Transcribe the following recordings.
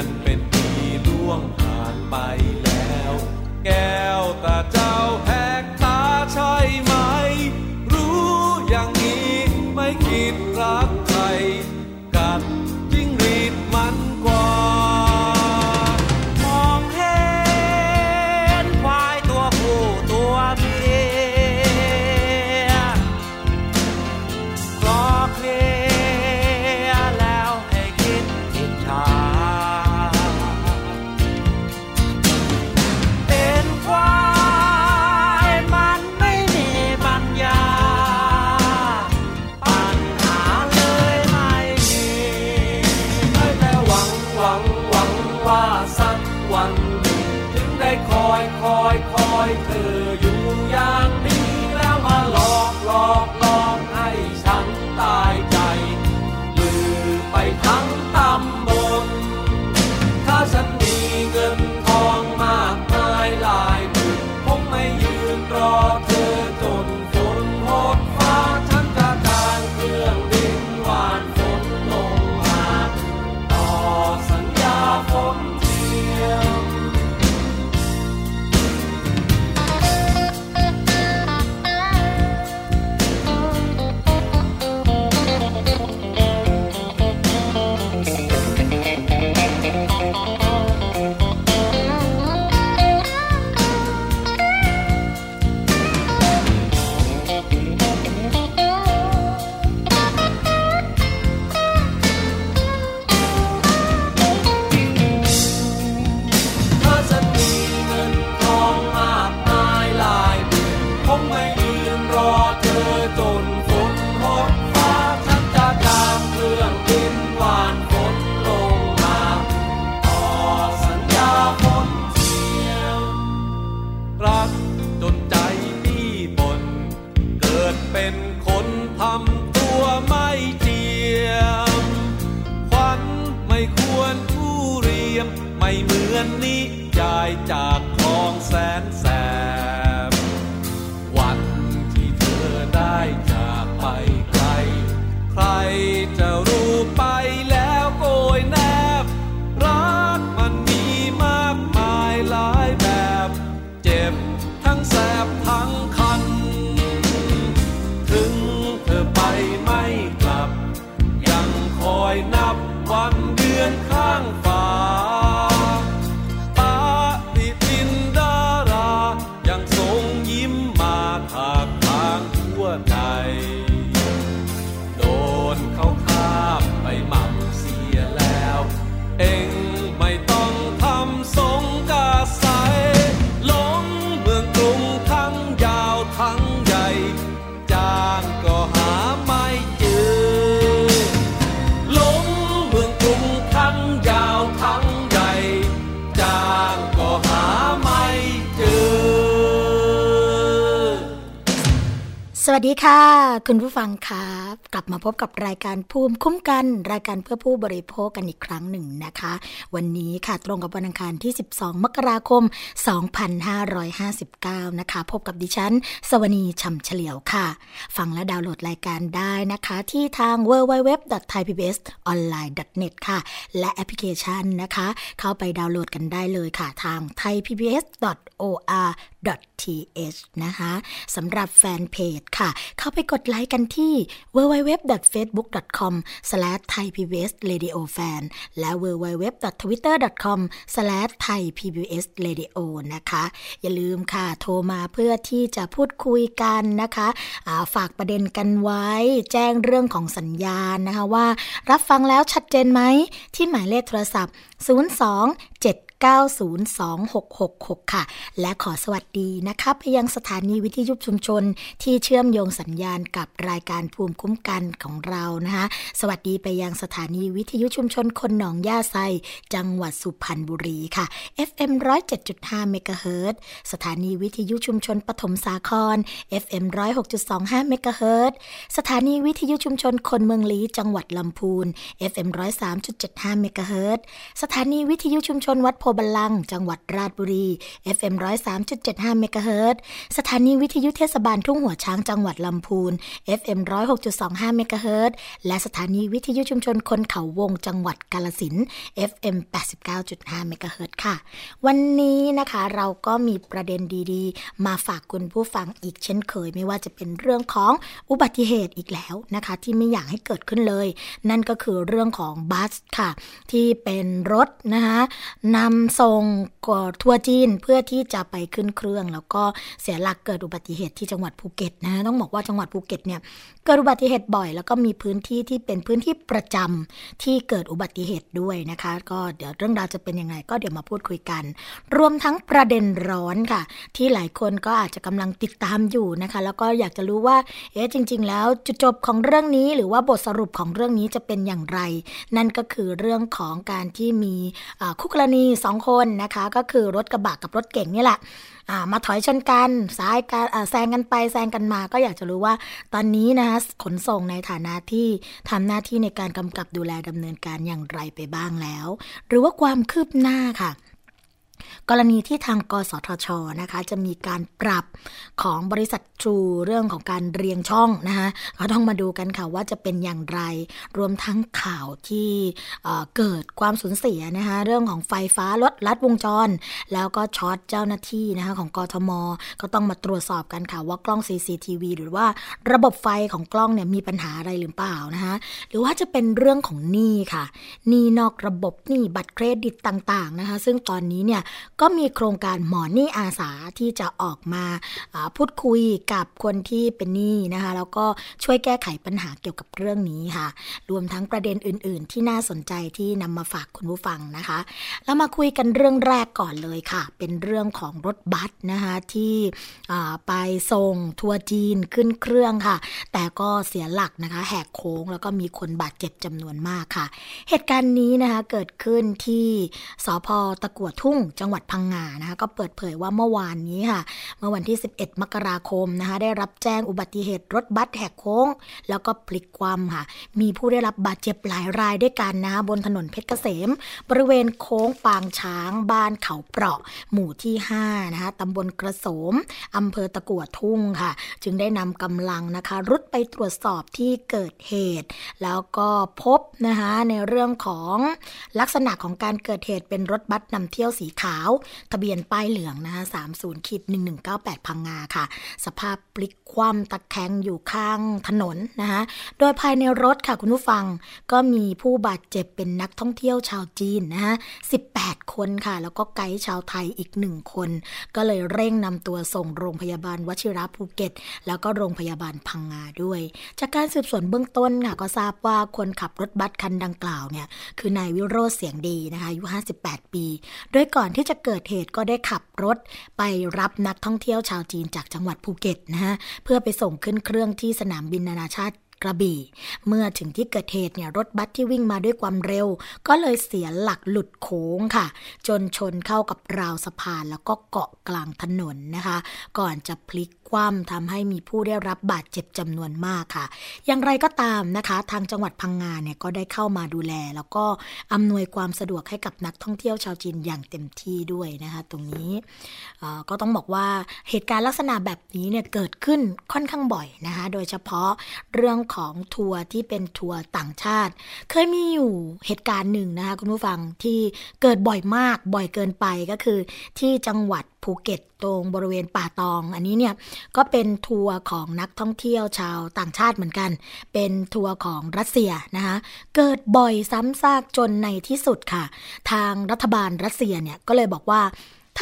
and bent สวัสดีค่ะ คุณผู้ฟังครับกลับมาพบกับรายการภูมิคุ้มกัน รายการเพื่อผู้บริโภคกันอีกครั้งหนึ่งนะคะ วันนี้ค่ะตรงกับวันอังคารที่ 12 มกราคม 2559 นะคะ พบกับดิฉัน สวนีชำเฉลียวค่ะ ฟังและดาวน์โหลดรายการได้นะคะ ที่ทาง www.thaipbsonline.net ค่ะ และแอปพลิเคชันนะคะ เข้าไปดาวน์โหลดกันได้เลยค่ะทาง thaipbs.or.th นะคะสำหรับแฟนเพจค่ะ เข้าไปกดไลค์กันที่ www.facebook.com/thaipbsradiofan และ www.twitter.com/thaipbsradio นะคะ อย่าลืมค่ะ โทรมาเพื่อที่จะพูดคุยกันนะคะะฝากประเด็นกันไว้ แจ้งเรื่องของสัญญาณนะคะว่า รับฟังแล้วชัดเจนไหม ที่หมายเลขโทรศัพท์ 02 7 902-666 ค่ะ และขอสวัสดีนะคะไปยังสถานีวิทยุชุมชน ที่เชื่อมโยงสัญญาณกับรายการภูมิคุ้มกันของเรานะคะสวัสดีไปยังสถานีวิทยุชุมชนคนหนองย่าไซ จังหวัดสุพรรณบุรีค่ะ FM 107.5เมกะเฮิรตสถานีวิทยุชุมชนปฐมสาคร FM 106.25เมกะเฮิรตสถานีวิทยุชุมชนคนเมืองลี้จังหวัดลำพูน FM 103.75เมกะเฮิรตซ์สถานีวิทยุชุมชนวัดโพธิ์บัลลังก์จังหวัดราชบุรี FM 103.75เมกะเฮิรตซ์สถานีวิทยุเทศบาลทุ่งหัวช้างจังหวัดลำพูน FM 106.25เมกะเฮิรตซ์และสถานีวิทยุชุมชนคนเขาวงจังหวัดกาฬสินธุ์ FM 89.5เมกะเฮิรตซ์ค่ะ วันนี้นะคะเราก็มีประเด็นดีๆ มาฝากคุณผู้ฟังอีกเช่นเคย ไม่ว่าจะเป็นเรื่องของอุบัติเหตุอีกแล้วนะคะ ที่ไม่อยากให้เกิดขึ้นเลย นั่นก็คือเรื่องของบัสค่ะ ที่เป็นรถนะคะนำส่งทัวร์จีนเพื่อที่จะไปขึ้นเครื่อง แล้วก็เสียหลักเกิดอุบัติเหตุที่จังหวัดภูเก็ตนะต้องบอกว่าจังหวัดภูเก็ตเนี่ยเกิดอุบัติเหตุบ่อย แล้วก็มีพื้นที่ที่เป็นพื้นที่ประจำที่เกิดอุบัติเหตุด้วยนะคะ ก็เดี๋ยวเรื่องราวจะเป็นยังไง ก็เดี๋ยวมาพูดคุยกัน รวมทั้งประเด็นร้อนค่ะ ที่หลายคนก็อาจจะกำลังติดตามอยู่นะคะ แล้วก็อยากจะรู้ว่าเอ๊ะจริง ๆ แล้วจุดจบของเรื่องนี้ หรือว่าบทสรุปของเรื่องนี้จะเป็นอย่างไร นั่นก็คือเรื่องของการที่มีคู่กรณีสองคนนะคะก็คือรถกระบะกับรถเก่งนี่แหละมาถอยชนกันซ้ายกันแซงกันไปแซงกันมาก็อยากจะรู้ว่า ตอนนี้นะคะขนส่งในฐานะที่ทำหน้าที่ในการกำกับดูแลดำเนินการอย่างไรไปบ้างแล้ว หรือว่าความคืบหน้าค่ะ กรณีที่ทางกสทชนะคะจะมีการปรับของบริษัททรูเรื่องของการเรียงช่องนะคะก็ต้องมาดูกันค่ะว่าจะเป็นอย่างไร รวมทั้งข่าวที่เกิดความสูญเสียนะคะเรื่องของไฟฟ้าลดลัดวงจร แล้วก็ช็อตเจ้าหน้าที่นะคะของกทม ก็ต้องมาตรวจสอบกันค่ะว่ากล้อง CCTV หรือว่าระบบไฟของกล้องเนี่ยมีปัญหาอะไรหรือเปล่านะคะหรือว่าจะเป็นเรื่องของหนี้ค่ะหนี้นอกระบบหนี้บัตรเครดิตต่างๆนะคะซึ่งตอนนี้เนี่ยก็มีโครงการหมอนี่อาสาที่จะออกมาพูดคุยกับคนที่เป็นหนี้นะคะแล้วก็ช่วยแก้ไขปัญหาเกี่ยวกับเรื่องนี้ค่ะ รวมทั้งประเด็นอื่น ๆ ที่น่าสนใจที่นำมาฝากคุณผู้ฟังนะคะแล้วมาคุยกันเรื่องแรกก่อนเลยค่ะ เป็นเรื่องของรถบัสนะคะที่ไปส่งทัวร์จีนขึ้นเครื่องค่ะ แต่ก็เสียหลักนะคะแหกโค้งแล้วก็มีคนบาดเจ็บจำนวนมากค่ะ เหตุการณ์นี้นะคะเกิดขึ้นที่สพตะกัวทุ่งจังหวัดพังงานะคะก็เปิดเผยว่าเมื่อวานนี้ค่ะ เมื่อวันที่ 11 มกราคมนะคะได้รับแจ้งอุบัติเหตุรถบัสแหกโค้ง แล้วก็พลิกคว่ำค่ะ มีผู้ได้รับบาดเจ็บหลายรายด้วยกันนะคะบนถนนเพชรเกษม บริเวณโค้งปางช้าง บ้านเขาเปราะ หมู่ที่5นะคะตำบลกระโสมอำเภอตะกัวทุ่งค่ะ จึงได้นำกำลังนะคะ รุดไปตรวจสอบที่เกิดเหตุ แล้วก็พบนะคะในเรื่องของลักษณะของการเกิดเหตุเป็นรถบัสนำเที่ยวสีขาวทะเบียนป้ายเหลืองนะคะ30คิด1198 พังงาค่ะ สภาพพลิกคว่ำตะแคงอยู่ข้างถนนนะคะโดยภายในรถค่ะคุณผู้ฟังก็มีผู้บาดเจ็บเป็นนักท่องเที่ยวชาวจีนนะคะ18 คนค่ะ แล้วก็ไกด์ชาวไทยอีกหนึ่งคน ก็เลยเร่งนำตัวส่งโรงพยาบาลวชิระภูเก็ต แล้วก็โรงพยาบาลพังงาด้วย จากการสืบสวนเบื้องต้นค่ะก็ทราบว่าคนขับรถบัสคันดังกล่าวเนี่ยคือนายวิโรธเสียงดีนะคะอายุ 58 ปี โดยก่อนที่ที่จะเกิดเหตุก็ได้ขับรถไปรับนักท่องเที่ยวชาวจีนจากจังหวัดภูเก็ตนะฮะเพื่อไปส่งขึ้นเครื่องที่สนามบินนานาชาติกระบี่ เมื่อถึงที่เกิดเหตุเนี่ยรถบัสที่วิ่งมาด้วยความเร็ว ก็เลยเสียหลักหลุดโค้งค่ะ จนชนเข้ากับราวสะพานแล้วก็เกาะกลางถนนนะคะ ก่อนจะพลิก คว่ำทำให้มีผู้ได้รับบาดเจ็บจำนวนมากค่ะ อย่างไรก็ตามนะคะ ทางจังหวัดพังงาเนี่ยก็ได้เข้ามาดูแล แล้วก็อำนวยความสะดวกให้กับนักท่องเที่ยวชาวจีนอย่างเต็มที่ด้วยนะคะ ตรงนี้ก็ต้องบอกว่าเหตุการณ์ลักษณะแบบนี้เนี่ยเกิดขึ้นค่อนข้างบ่อยนะคะ โดยเฉพาะเรื่องของทัวร์ที่เป็นทัวร์ต่างชาติ เคยมีอยู่เหตุการณ์หนึ่งนะคะคุณผู้ฟังที่เกิดบ่อยมากบ่อยเกินไปก็คือที่จังหวัด ภูเก็ตตรงบริเวณป่าตอง อันนี้เนี่ยก็เป็นทัวร์ของนักท่องเที่ยวชาวต่างชาติเหมือนกัน เป็นทัวร์ของรัสเซียนะคะเกิดบ่อยซ้ำซากจนในที่สุดค่ะ ทางรัฐบาลรัสเซียเนี่ยก็เลยบอกว่า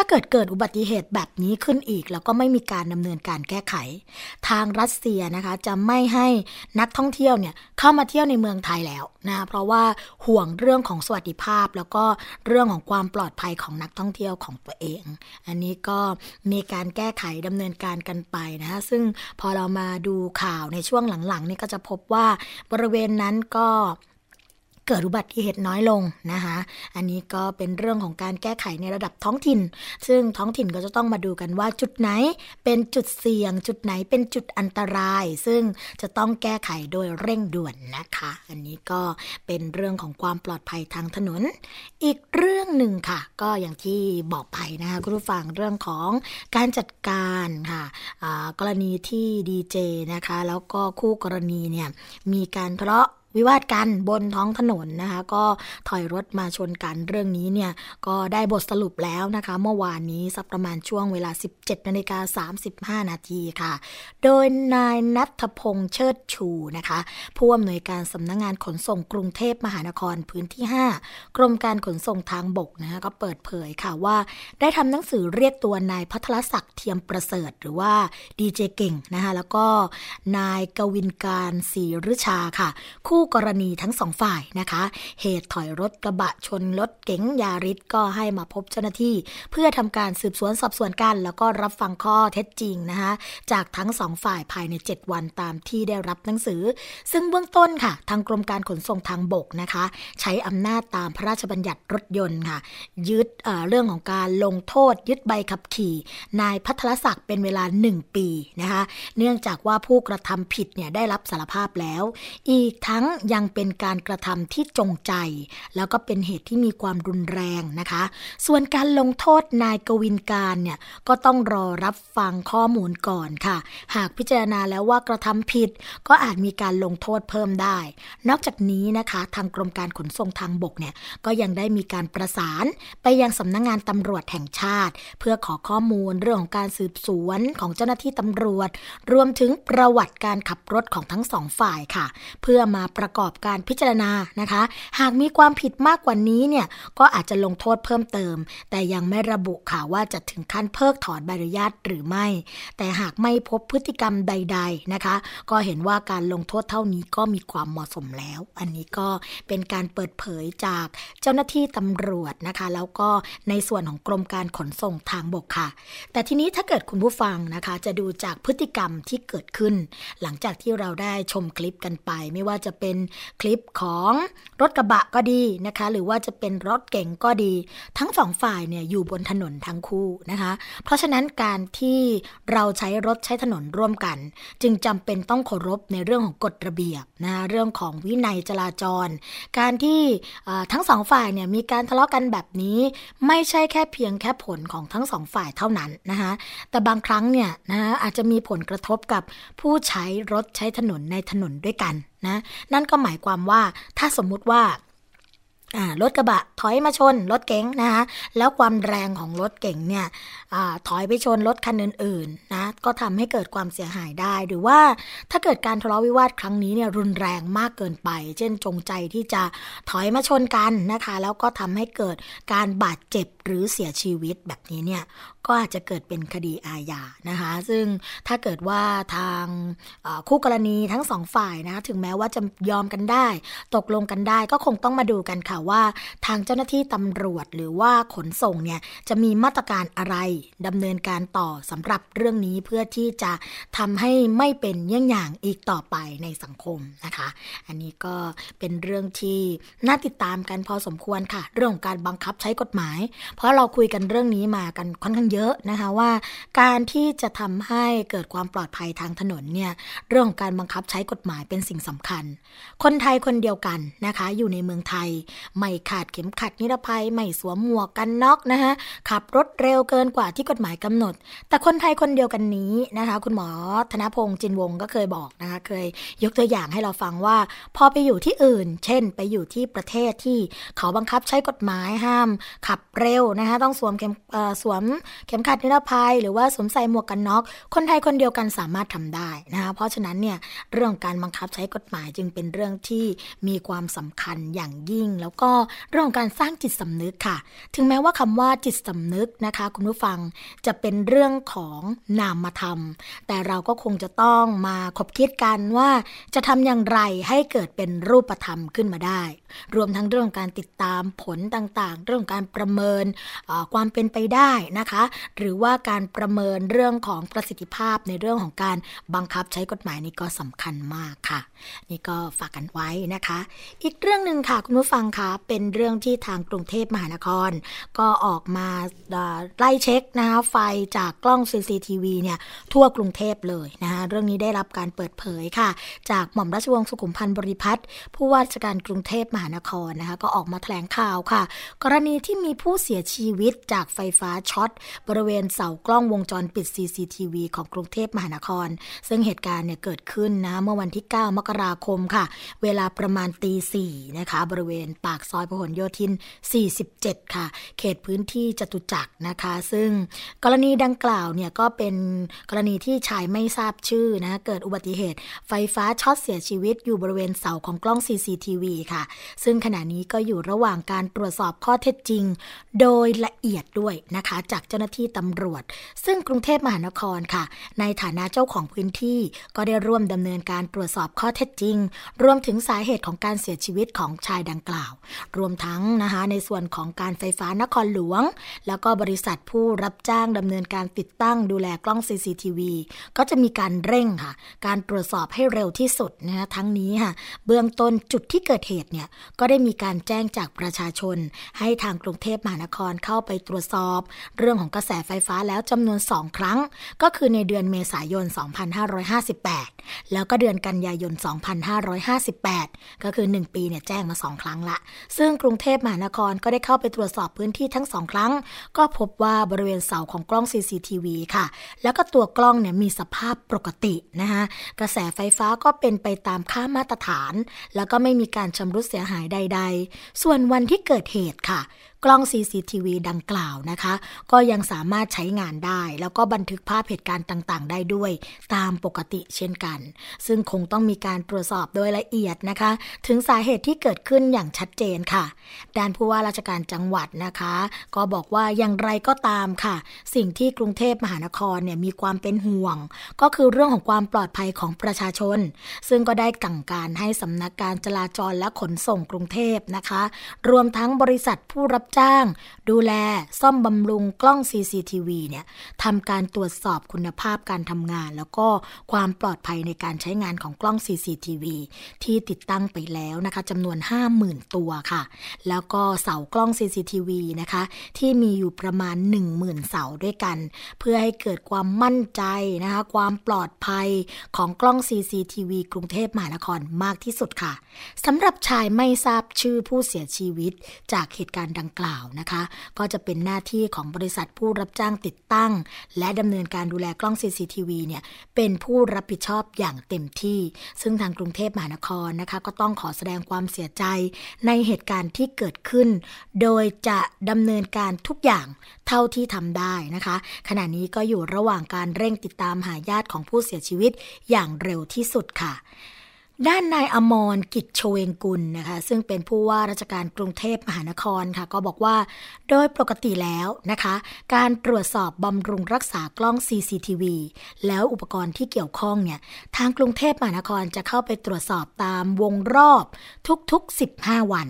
ถ้าเกิดเกิดอุบัติเหตุแบบนี้ขึ้นอีก แล้วก็ไม่มีการดำเนินการแก้ไข ทางรัสเซียนะคะจะไม่ให้นักท่องเที่ยวเนี่ยเข้ามาเที่ยวในเมืองไทยแล้วนะเพราะว่าห่วงเรื่องของสวัสดิภาพ แล้วก็เรื่องของความปลอดภัยของนักท่องเที่ยวของตัวเอง อันนี้ก็มีการแก้ไขดำเนินการกันไปนะคะซึ่งพอเรามาดูข่าวในช่วงหลังๆนี่ก็จะพบว่าบริเวณนั้นก็ เกิดอุบัติเหตุน้อยลงนะคะอันนี้ก็เป็นเรื่องของการแก้ไขในระดับท้องถิ่น ซึ่งท้องถิ่นก็จะต้องมาดูกันว่าจุดไหนเป็นจุดเสี่ยง จุดไหนเป็นจุดอันตราย ซึ่งจะต้องแก้ไขโดยเร่งด่วนนะคะ อันนี้ก็เป็นเรื่องของความปลอดภัยทางถนน อีกเรื่องหนึ่งค่ะ ก็อย่างที่บอกไปนะคะคุณผู้ฟังเรื่องของการจัดการค่ะกรณีที่ดีเจนะคะแล้วก็คู่กรณีเนี่ยมีการทะเลาะ วิวาทกันบนท้องถนนนะคะ ก็ถอยรถมาชนกันเรื่องนี้เนี่ย ก็ได้บทสรุปแล้วนะคะ เมื่อวานนี้สักประมาณช่วงเวลา 17นาฬิกา35 นาทีค่ะ โดยนายนัทพงษ์เชิดชูนะคะ ผู้อำนวยการสำนักงงานขนส่งกรุงเทพมหานครพื้นที่ 5 กรมการขนส่งทางบกนะคะก็เปิดเผยค่ะว่า ได้ทำหนังสือเรียกตัวนายพัทรศักดิ์เทียมประเสริฐ หรือว่าดีเจเก่งนะคะแล้วก็นายกวินการศรีฤชาค่ะคู่กรณีทั้งสองฝ่ายนะคะ เหตุถอยรถกระบะชนรถเก๋งยาริสก็ให้มาพบเจ้าหน้าที่ เพื่อทำการสืบสวนสอบสวนกัน แล้วก็รับฟังข้อเท็จจริงนะคะจากทั้งสองฝ่ายภายใน 7 วันตามที่ได้รับหนังสือ ซึ่งเบื้องต้นค่ะ ทางกรมการขนส่งทางบกนะคะ ใช้อำนาจตามพระราชบัญญัติรถยนต์ค่ะ ยึดเเรื่องของการลงโทษ ยึดใบขับขี่ นายพัทรศักดิ์เป็นเวลา 1 ปีนะคะ เนื่องจากว่าผู้กระทำผิดเนี่ยได้รับสารภาพแล้ว อีกทั้งยังเป็นการกระทำที่จงใจ แล้วก็เป็นเหตุที่มีความรุนแรงนะคะ ส่วนการลงโทษนายกวินการเนี่ยก็ต้องรอรับฟังข้อมูลก่อนค่ะ หากพิจารณาแล้วว่ากระทำผิด ก็อาจมีการลงโทษเพิ่มได้ นอกจากนี้นะคะทางกรมการขนส่งทางบกเนี่ยก็ยังได้มีการประสาน ไปยังสำนักงงานตำรวจแห่งชาติ เพื่อขอข้อมูลเรื่องของการสืบสวนของเจ้าหน้าที่ตำรวจ รวมถึงประวัติการขับรถของทั้งสองฝ่ายค่ะ เพื่อมาประกอบการพิจารณานะคะ หากมีความผิดมากกว่านี้เนี่ยก็อาจจะลงโทษเพิ่มเติม แต่ยังไม่ระบุค่ะว่าจะถึงขั้นเพิกถอนใบอนุญาตหรือไม่ แต่หากไม่พบพฤติกรรมใด ๆนะคะ ก็เห็นว่าการลงโทษเท่านี้ก็มีความเหมาะสมแล้ว อันนี้ก็เป็นการเปิดเผยจากเจ้าหน้าที่ตำรวจนะคะ แล้วก็ในส่วนของกรมการขนส่งทางบกค่ะ แต่ทีนี้ถ้าเกิดคุณผู้ฟังนะคะ จะดูจากพฤติกรรมที่เกิดขึ้น หลังจากที่เราได้ชมคลิปกันไป ไม่ว่าจะเป็นคลิปของรถกระบะก็ดีนะคะ หรือว่าจะเป็นรถเก๋งก็ดี ทั้งสองฝ่ายเนี่ยอยู่บนถนนทั้งคู่นะคะ เพราะฉะนั้นการที่เราใช้รถใช้ถนนร่วมกัน จึงจำเป็นต้องเคารพในเรื่องของกฎระเบียบนะเรื่องของวินัยจราจร การที่ทั้งสองฝ่ายเนี่ยมีการทะเลาะกันแบบนี้ไม่ใช่แค่เพียงแค่ผลของทั้งสองฝ่ายเท่านั้นนะคะแต่บางครั้งเนี่ยนะอาจจะมีผลกระทบกับผู้ใช้รถใช้ถนนในถนนด้วยกันนะ นั่นก็หมายความว่าถ้าสมมุติว่ารถกระบะถอยมาชนรถเก๋งนะคะแล้วความแรงของรถเก๋งเนี่ยอถอยไปชนรถคันอื่นๆนะก็ทำให้เกิดความเสียหายได้ หรือว่าถ้าเกิดการทะเลาะวิวาทครั้งนี้เนี่ยรุนแรงมากเกินไป เช่นจงใจที่จะถอยมาชนกันนะคะ แล้วก็ทำให้เกิดการบาดเจ็บหรือเสียชีวิตแบบนี้เนี่ย ก็อาจจะเกิดเป็นคดีอาญานะคะ ซึ่งถ้าเกิดว่าทางคู่กรณีทั้งสองฝ่ายนะถึงแม้ว่าจะยอมกันได้ ตกลงกันได้ก็คงต้องมาดูกันค่ะว่า ทางเจ้าหน้าที่ตำรวจหรือว่าขนส่งเนี่ยจะมีมาตรการอะไรดำเนินการต่อสำหรับเรื่องนี้เพื่อที่จะทำให้ไม่เป็นเยี่ยงอย่างอีกต่อไปในสังคมนะคะ อันนี้ก็เป็นเรื่องที่น่าติดตามกันพอสมควรค่ะ เรื่องของการบังคับใช้กฎหมาย เพราะเราคุยกันเรื่องนี้มากันค่อนข้างเยอะนะคะว่า การที่จะทำให้เกิดความปลอดภัยทางถนนเนี่ยเรื่องของการบังคับใช้กฎหมายเป็นสิ่งสำคัญ คนไทยคนเดียวกันนะคะ อยู่ในเมืองไทย ไม่ขาดเข็มขัดนิรภัย ไม่สวมหมวกกันน็อกนะคะขับรถเร็วเกินกว่าที่กฎหมายกำหนด แต่คนไทยคนเดียวกันนี้นะคะ คุณหมอธนพงศ์จินวงก็เคยบอกนะคะเคยยกตัวอย่างให้เราฟังว่า พอไปอยู่ที่อื่น เช่น ไปอยู่ที่ประเทศที่เขาบังคับใช้กฎหมายห้าม ขับเร็วนะคะต้องสวมเข็มสวมเข็มขัดนิรภัย หรือว่าสวมใส่หมวกกันน็อก คนไทยคนเดียวกันสามารถทำได้นะคะเพราะฉะนั้นเนี่ยเรื่องการบังคับใช้กฎหมายจึงเป็นเรื่องที่มีความสำคัญอย่างยิ่ง แล้วก็เรื่องการสร้างจิตสำนึกค่ะ ถึงแม้ว่าคำว่าจิตสำนึกนะคะ คุณผู้ฟังจะเป็นเรื่องของนามธรรม แต่เราก็คงจะต้องมาคบคิดกันว่าจะทำอย่างไรให้เกิดเป็นรูปธรรมขึ้นมาได้รวมทั้งเรื่องการติดตามผลต่างๆ เรื่องการประเมินความเป็นไปได้นะคะ หรือว่าการประเมินเรื่องของประสิทธิภาพในเรื่องของการบังคับใช้กฎหมายนี่ก็สำคัญมากค่ะ นี่ก็ฝากกันไว้นะคะ อีกเรื่องหนึ่งค่ะ คุณผู้ฟังคะเป็นเรื่องที่ทางกรุงเทพมหานคร ก็ออกมาไล่เช็คนะคะไฟจากกล้อง CCTV เนี่ยทั่วกรุงเทพเลยนะคะเรื่องนี้ได้รับการเปิดเผยค่ะ จากหม่อมราชวงศ์สุขุมพันธ์บริพัตรผู้ว่าราชการกรุงเทพมหานครนะคะก็ออกมาแถลงข่าวค่ะ กรณีที่มีผู้เสียชีวิตจากไฟฟ้าช็อต บริเวณเสากล้องวงจรปิด CCTV ของกรุงเทพมหานคร ซึ่งเหตุการณ์เนี่ยเกิดขึ้นนะเมื่อวันที่ 9 มกราคมค่ะ เวลาประมาณตีสี่นะคะบริเวณปากซอยพหลโยธิน 47 ค่ะ เขตพื้นที่จตุจักรนะคะ ซึ่งกรณีดังกล่าวเนี่ยก็เป็นกรณีที่ชายไม่ทราบชื่อนะเกิดอุบัติเหตุไฟฟ้าช็อตเสียชีวิตอยู่บริเวณเสาของกล้อง CCTV ค่ะซึ่งขณะนี้ก็อยู่ระหว่างการตรวจสอบข้อเท็จจริง โดยละเอียดด้วยนะคะ จากเจ้าหน้าที่ตำรวจ ซึ่งกรุงเทพมหานครค่ะ ในฐานะเจ้าของพื้นที่ก็ได้ร่วมดำเนินการตรวจสอบข้อเท็จจริง รวมถึงสาเหตุของการเสียชีวิตของชายดังกล่าว รวมทั้งนะคะในส่วนของการไฟฟ้านครหลวง แล้วก็บริษัทผู้รับจ้างดำเนินการติดตั้งดูแลกล้อง CCTV ก็จะมีการเร่งค่ะ การตรวจสอบให้เร็วที่สุดนะคะทั้งนี้ค่ะ เบื้องต้นจุดที่เกิดเหตุเนี่ยก็ได้มีการแจ้งจากประชาชน ให้ทางกรุงเทพมหานครเข้าไปตรวจสอบ เรื่องของกระแสไฟฟ้าแล้วจำนวน 2 ครั้ง ก็คือในเดือนเมษายน 2558 แล้วก็เดือนกันยายน 2558 ก็คือ 1 ปีเนี่ยแจ้งมา 2 ครั้งละ ซึ่งกรุงเทพมหานครก็ได้เข้าไปตรวจสอบพื้นที่ทั้ง 2 ครั้ง ก็พบว่าบริเวณเสาของกล้อง CCTV ค่ะ แล้วก็ตัวกล้องเนี่ยมีสภาพปกตินะคะกระแสไฟฟ้าก็เป็นไปตามค่ามาตรฐาน แล้วก็ไม่มีการชำรุดเสียหายใด ๆ ส่วนวันที่เกิดเหตุค่ะกล้อง CCTV ดังกล่าวนะคะ ก็ยังสามารถใช้งานได้ แล้วก็บันทึกภาพเหตุการณ์ต่างๆ ได้ด้วย ตามปกติเช่นกัน ซึ่งคงต้องมีการตรวจสอบโดยละเอียดนะคะ ถึงสาเหตุที่เกิดขึ้นอย่างชัดเจนค่ะด้านผู้ว่าราชการจังหวัดนะคะ ก็บอกว่าอย่างไรก็ตามค่ะ สิ่งที่กรุงเทพมหานครเนี่ยมีความเป็นห่วง ก็คือเรื่องของความปลอดภัยของประชาชน ซึ่งก็ได้สั่งการให้สำนักการจราจรและขนส่งกรุงเทพนะคะ รวมทั้งบริษัทผู้รับจ้าง ดูแลซ่อมบำรุงกล้อง CCTV เนี่ยทำการตรวจสอบคุณภาพการทำงาน แล้วก็ความปลอดภัยในการใช้งานของกล้อง CCTV ที่ติดตั้งไปแล้วนะคะจำนวน 50,000 ตัวค่ะ แล้วก็เสากล้อง CCTV นะคะ ที่มีอยู่ประมาณ 10,000 เสาด้วยกัน เพื่อให้เกิดความมั่นใจนะคะความปลอดภัยของกล้อง CCTV กรุงเทพมหานครมากที่สุดค่ะสำหรับชายไม่ทราบชื่อผู้เสียชีวิตจากเหตุการณ์ดังกล่าวนะคะ ก็จะเป็นหน้าที่ของบริษัทผู้รับจ้างติดตั้ง และดำเนินการดูแลกล้อง CCTV เนี่ยเป็นผู้รับผิดชอบอย่างเต็มที่ ซึ่งทางกรุงเทพมหานครนะคะก็ต้องขอแสดงความเสียใจในเหตุการณ์ที่เกิดขึ้น โดยจะดำเนินการทุกอย่างเท่าที่ทำได้นะคะ ขณะนี้ก็อยู่ระหว่างการเร่งติดตามหาญาติของผู้เสียชีวิตอย่างเร็วที่สุดค่ะ ด้านนายอมรกิจโชเวงกุลนะคะซึ่งเป็นผู้ว่าราชการกรุงเทพมหานครค่ะก็บอกว่า โดยปกติแล้วนะคะ การตรวจสอบบำรุงรักษากล้อง CCTV แล้วอุปกรณ์ที่เกี่ยวข้องเนี่ยทางกรุงเทพมหานครจะเข้าไปตรวจสอบตามวงรอบทุกๆ 15 วัน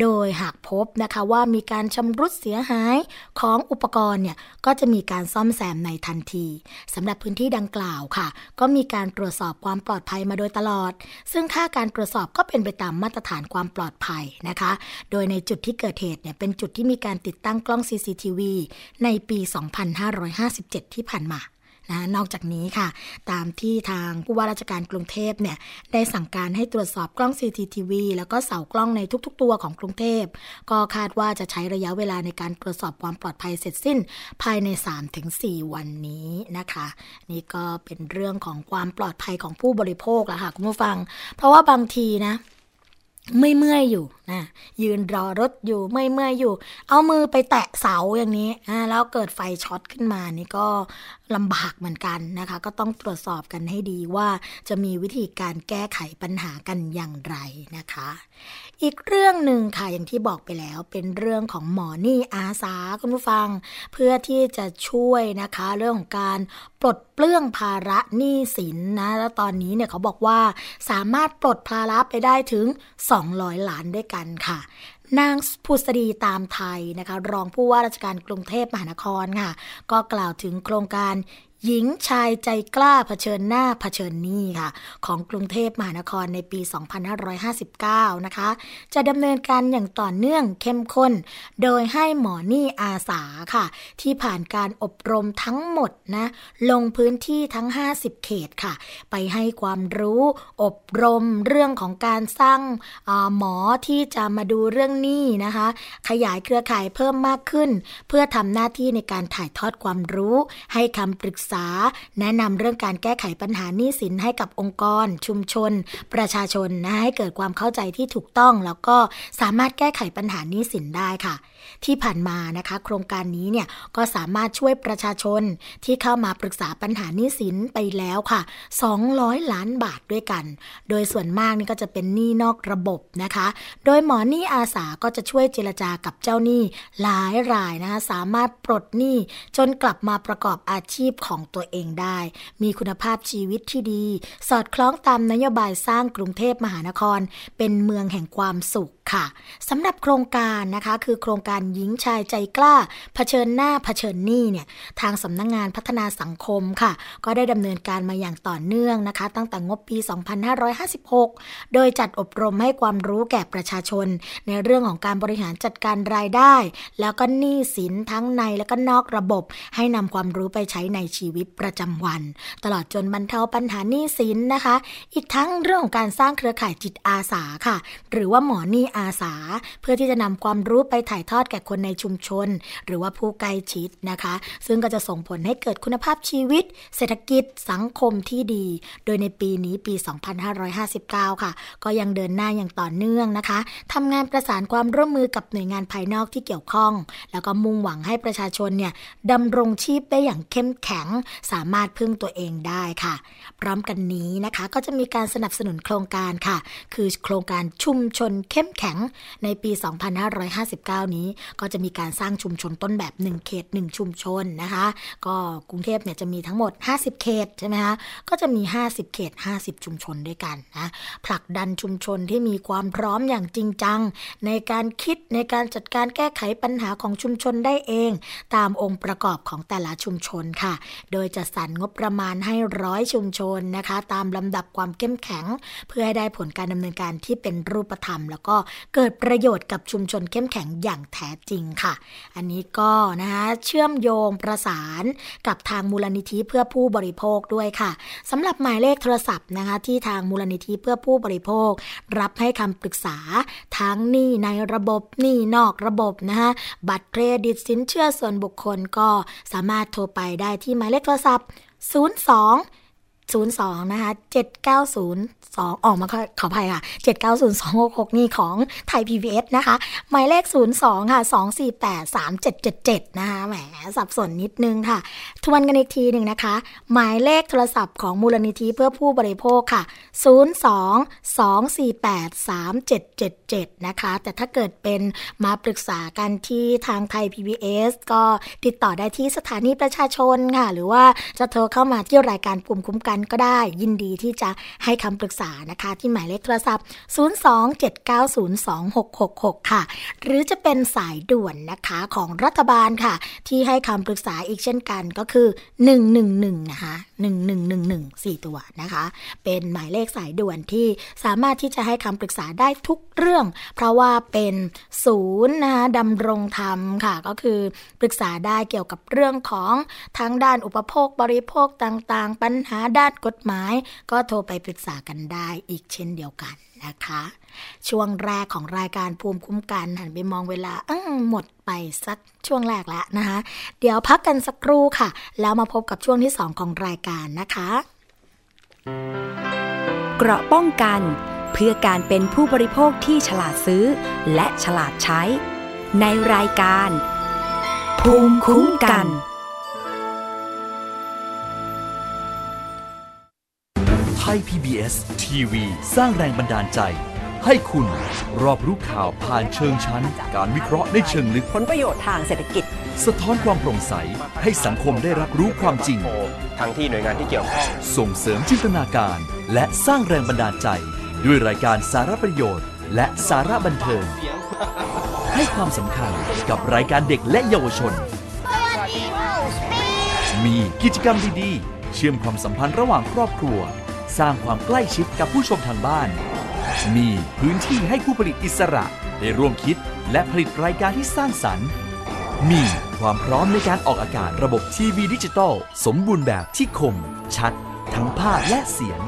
โดยหากพบนะคะว่ามีการชำรุดเสียหายของอุปกรณ์เนี่ยก็จะมีการซ่อมแซมในทันทีสำหรับพื้นที่ดังกล่าวค่ะ ก็มีการตรวจสอบความปลอดภัยมาโดยตลอดซึ่งค่าการตรวจสอบก็เป็นไปตามมาตรฐานความปลอดภัยนะคะ โดยในจุดที่เกิดเหตุเนี่ยเป็นจุดที่มีการติดตั้งกล้อง CCTV ในปี 2557 ที่ผ่านมา นะนอกจากนี้ค่ะ ตามที่ทางผู้ว่าราชการกรุงเทพเนี่ยได้สั่งการให้ตรวจสอบกล้อง CCTV แล้วก็เสากล้องในทุก ๆ ตัวของกรุงเทพ ก็คาดว่าจะใช้ระยะเวลาในการตรวจสอบความปลอดภัยเสร็จสิ้น ภายใน 3-4 วันนี้นะคะ นี่ก็เป็นเรื่องของความปลอดภัยของผู้บริโภคละค่ะคุณผู้ฟัง เพราะว่าบางทีนะไม่เมื่อยอยู่นะยืนรอรถอยู่ไม่เมื่อยอยู่ เอามือไปแตะเสาอย่างนี้นะแล้วเกิดไฟช็อตขึ้นมานี่ก็ลำบากเหมือนกันนะคะ ก็ต้องตรวจสอบกันให้ดีว่าจะมีวิธีการแก้ไขปัญหากันอย่างไรนะคะ อีกเรื่องหนึ่งค่ะอย่างที่บอกไปแล้วเป็นเรื่องของหมอนี่อาสาคุณผู้ฟัง เพื่อที่จะช่วยนะคะ เรื่องของการปลดเปลื้องภาระหนี้สินนะแล้วตอนนี้เนี่ยเขาบอกว่าสามารถปลดภาระไปได้ถึง 200 ล้านด้วยกันค่ะ นางพุสดีตามไทยนะคะ รองผู้ว่าราชการกรุงเทพมหานครค่ะ ก็กล่าวถึงโครงการ หญิงชายใจกล้าเผชิญหน้าเผชิญนี้ค่ะ ของกรุงเทพมหานครในปี 2559 นะคะ จะดำเนินการอย่างต่อเนื่องเข้มข้น โดยให้หมอนี่อาสาค่ะ ที่ผ่านการอบรมทั้งหมดนะ ลงพื้นที่ทั้ง 50 เขตค่ะ ไปให้ความรู้อบรมเรื่องของการสร้างหมอที่จะมาดูเรื่องนี้นะคะ ขยายเครือข่ายเพิ่มมากขึ้น เพื่อทำหน้าที่ในการถ่ายทอดความรู้ให้คำปรึกษาแนะนำเรื่องการแก้ไขปัญหาหนี้สินให้กับองค์กร ชุมชน ประชาชนนะให้เกิดความเข้าใจที่ถูกต้อง แล้วก็สามารถแก้ไขปัญหาหนี้สินได้ค่ะ ที่ผ่านมานะคะ โครงการนี้เนี่ยก็สามารถช่วยประชาชนที่เข้ามาปรึกษาปัญหาหนี้สินไปแล้วค่ะ 200 ล้านบาทด้วยกัน โดยส่วนมากนี่ก็จะเป็นหนี้นอกระบบนะคะ โดยหมอหนี้อาสาก็จะช่วยเจรจากับเจ้าหนี้หลายรายนะคะสามารถปลดหนี้จนกลับมาประกอบอาชีพของตัวเองได้ มีคุณภาพชีวิตที่ดี สอดคล้องตามนโยบายสร้างกรุงเทพมหานคร เป็นเมืองแห่งความสุขค่ะสำหรับโครงการนะคะคือโครงการหญิงชายใจกล้าเผชิญหน้าเผชิญหนี้เนี่ยทางสำนักงงานพัฒนาสังคมค่ะ ก็ได้ดำเนินการมาอย่างต่อเนื่องนะคะ ตั้งแต่งบปี 2556 โดยจัดอบรมให้ความรู้แก่ประชาชน ในเรื่องของการบริหารจัดการรายได้ แล้วก็หนี้สินทั้งในและก็นอกระบบ ให้นำความรู้ไปใช้ในชีวิตประจำวัน ตลอดจนบรรเทาปัญหาหนี้สินนะคะ อีกทั้งเรื่องของการสร้างเครือข่ายจิตอาสาค่ะ หรือว่าหมอหนี้อาสา เพื่อที่จะนำความรู้ไปถ่ายทอดแก่คนในชุมชน หรือว่าผู้ใกล้ชิดนะคะ ซึ่งก็จะส่งผลให้เกิดคุณภาพชีวิต เศรษฐกิจสังคมที่ดี โดยในปีนี้ปี 2559 ค่ะ ก็ยังเดินหน้าอย่างต่อเนื่องนะคะทำงานประสานความร่วมมือกับหน่วยงานภายนอกที่เกี่ยวข้อง แล้วก็มุ่งหวังให้ประชาชนเนี่ยดำรงชีพได้อย่างเข้มแข็ง สามารถพึ่งตัวเองได้ค่ะ พร้อมกันนี้นะคะก็จะมีการสนับสนุนโครงการค่ะ คือโครงการชุมชนเข้มแข็งในปี 2559 นี้ก็จะมีการสร้างชุมชนต้นแบบ 1 เขต 1 ชุมชนนะคะ ก็กรุงเทพเนี่ยจะมีทั้งหมด 50 เขตใช่ไหมคะ ก็จะมี 50 เขต 50 ชุมชนด้วยกันนะผลักดันชุมชนที่มีความพร้อมอย่างจริงจัง ในการคิดในการจัดการแก้ไขปัญหาของชุมชนได้เอง ตามองค์ประกอบของแต่ละชุมชนค่ะ โดยจะสรรงบประมาณให้ร้อยชุมชนนะคะ ตามลำดับความเข้มแข็ง เพื่อให้ได้ผลการดำเนินการที่เป็นรูปธรรม แล้วก็เกิดประโยชน์กับชุมชนเข้มแข็งอย่างแแท้จริงค่ะ อันนี้ก็นะคะเชื่อมโยงประสานกับทางมูลนิธิเพื่อผู้บริโภคด้วยค่ะสำหรับหมายเลขโทรศัพท์นะคะที่ทางมูลนิธิเพื่อผู้บริโภค รับให้คำปรึกษาทั้งหนี้ในระบบหนี้นอกระบบนะคะบัตรเครดิตสินเชื่อส่วนบุคคลก็สามารถโทรไปได้ที่หมายเลขโทรศัพท์ 02 02 นะคะ 790 2 ออกมาขออภัยค่ะ 790266 นี่ของไทย PBS นะคะ หมายเลข 02 ค่ะ 248 3777 นะคะ แหม สับสนนิดนึงค่ะ ทวนกันอีกทีหนึ่งนะคะ หมายเลขโทรศัพท์ของมูลนิธิเพื่อผู้บริโภคค่ะ 02 248 3777 นะคะ แต่ถ้าเกิดเป็นมาปรึกษากันที่ทางไทย PBS ก็ติดต่อได้ที่สถานีประชาชนค่ะ หรือว่าจะโทรเข้ามาที่รายการภูมิคุ้มกันก็ได้ ยินดีที่จะให้คำปรึกษานะคะ ที่หมายเลขโทรศัพท์ 027902666 ค่ะ หรือจะเป็นสายด่วนนะคะของรัฐบาลค่ะ ที่ให้คำปรึกษาอีกเช่นกันก็คือ 111 นะคะ 1111 4 ตัวนะคะ เป็นหมายเลขสายด่วนที่สามารถที่จะให้คำปรึกษาได้ทุกเรื่อง เพราะว่าเป็นศูนย์นะคะดำรงธรรมค่ะ ก็คือปรึกษาได้เกี่ยวกับเรื่องของทั้งด้านอุปโภคบริโภคต่างๆ ปัญหาด้านกฎหมาย ก็โทรไปปรึกษากันได้อีกเช่นเดียวกันนะคะ ช่วงแรกของรายการภูมิคุ้มกันหันไปมองเวลาหมดไปสักช่วงแรกแล้วนะคะ เดี๋ยวพักกันสักครู่ค่ะ แล้วมาพบกับช่วงที่ 2 ของรายการนะคะ เกราะป้องกันเพื่อการเป็นผู้บริโภคที่ฉลาดซื้อ และฉลาดใช้ ในรายการ ภูมิคุ้มกันไทย PBS ทีวีสร้างแรงบันดาลใจ ให้คุณรอบรู้ข่าวผ่านเชิงชั้น การวิเคราะห์ในเชิงลึก ผลประโยชน์ทางเศรษฐกิจ สะท้อนความโปร่งใส ให้สังคมได้รับรู้ความจริง ทั้งที่หน่วยงานที่เกี่ยวข้อง ส่งเสริมจินตนาการ และสร้างแรงบันดาลใจ ด้วยรายการสารประโยชน์ และสาระบันเทิง ให้ความสำคัญกับรายการเด็กและเยาวชน มีกิจกรรมดีๆ เชื่อมความสัมพันธ์ระหว่างครอบครัว สร้างความใกล้ชิดกับผู้ชมทางบ้าน มีพื้นที่ให้ผู้ผลิตอิสระได้ร่วมคิดและผลิตรายการที่สร้างสรรค์ มีความพร้อมในการออกอากาศระบบทีวีดิจิตอลสมบูรณ์แบบที่คม ชัด ทั้งภาพและเสียง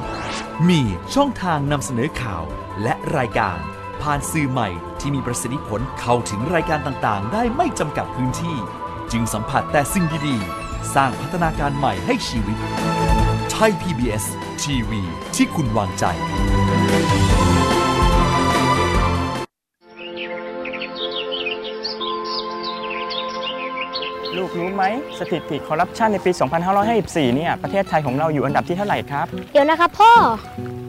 มีช่องทางนำเสนอข่าวและรายการ ผ่านสื่อใหม่ที่มีประสิทธิผลเข้าถึงรายการต่างๆ ได้ไม่จำกัดพื้นที่ จึงสัมผัสแต่สิ่งดีๆ สร้างพัฒนาการใหม่ให้ชีวิต ทย PBS ทีวีที่คุณวางใจ ลูกรู้ไหมสถิติคอร์รัปชันในปี 2554 เนี่ย ประเทศไทยของเราอยู่อันดับที่เท่าไหร่ครับ เดี๋ยวนะครับพ่อไม่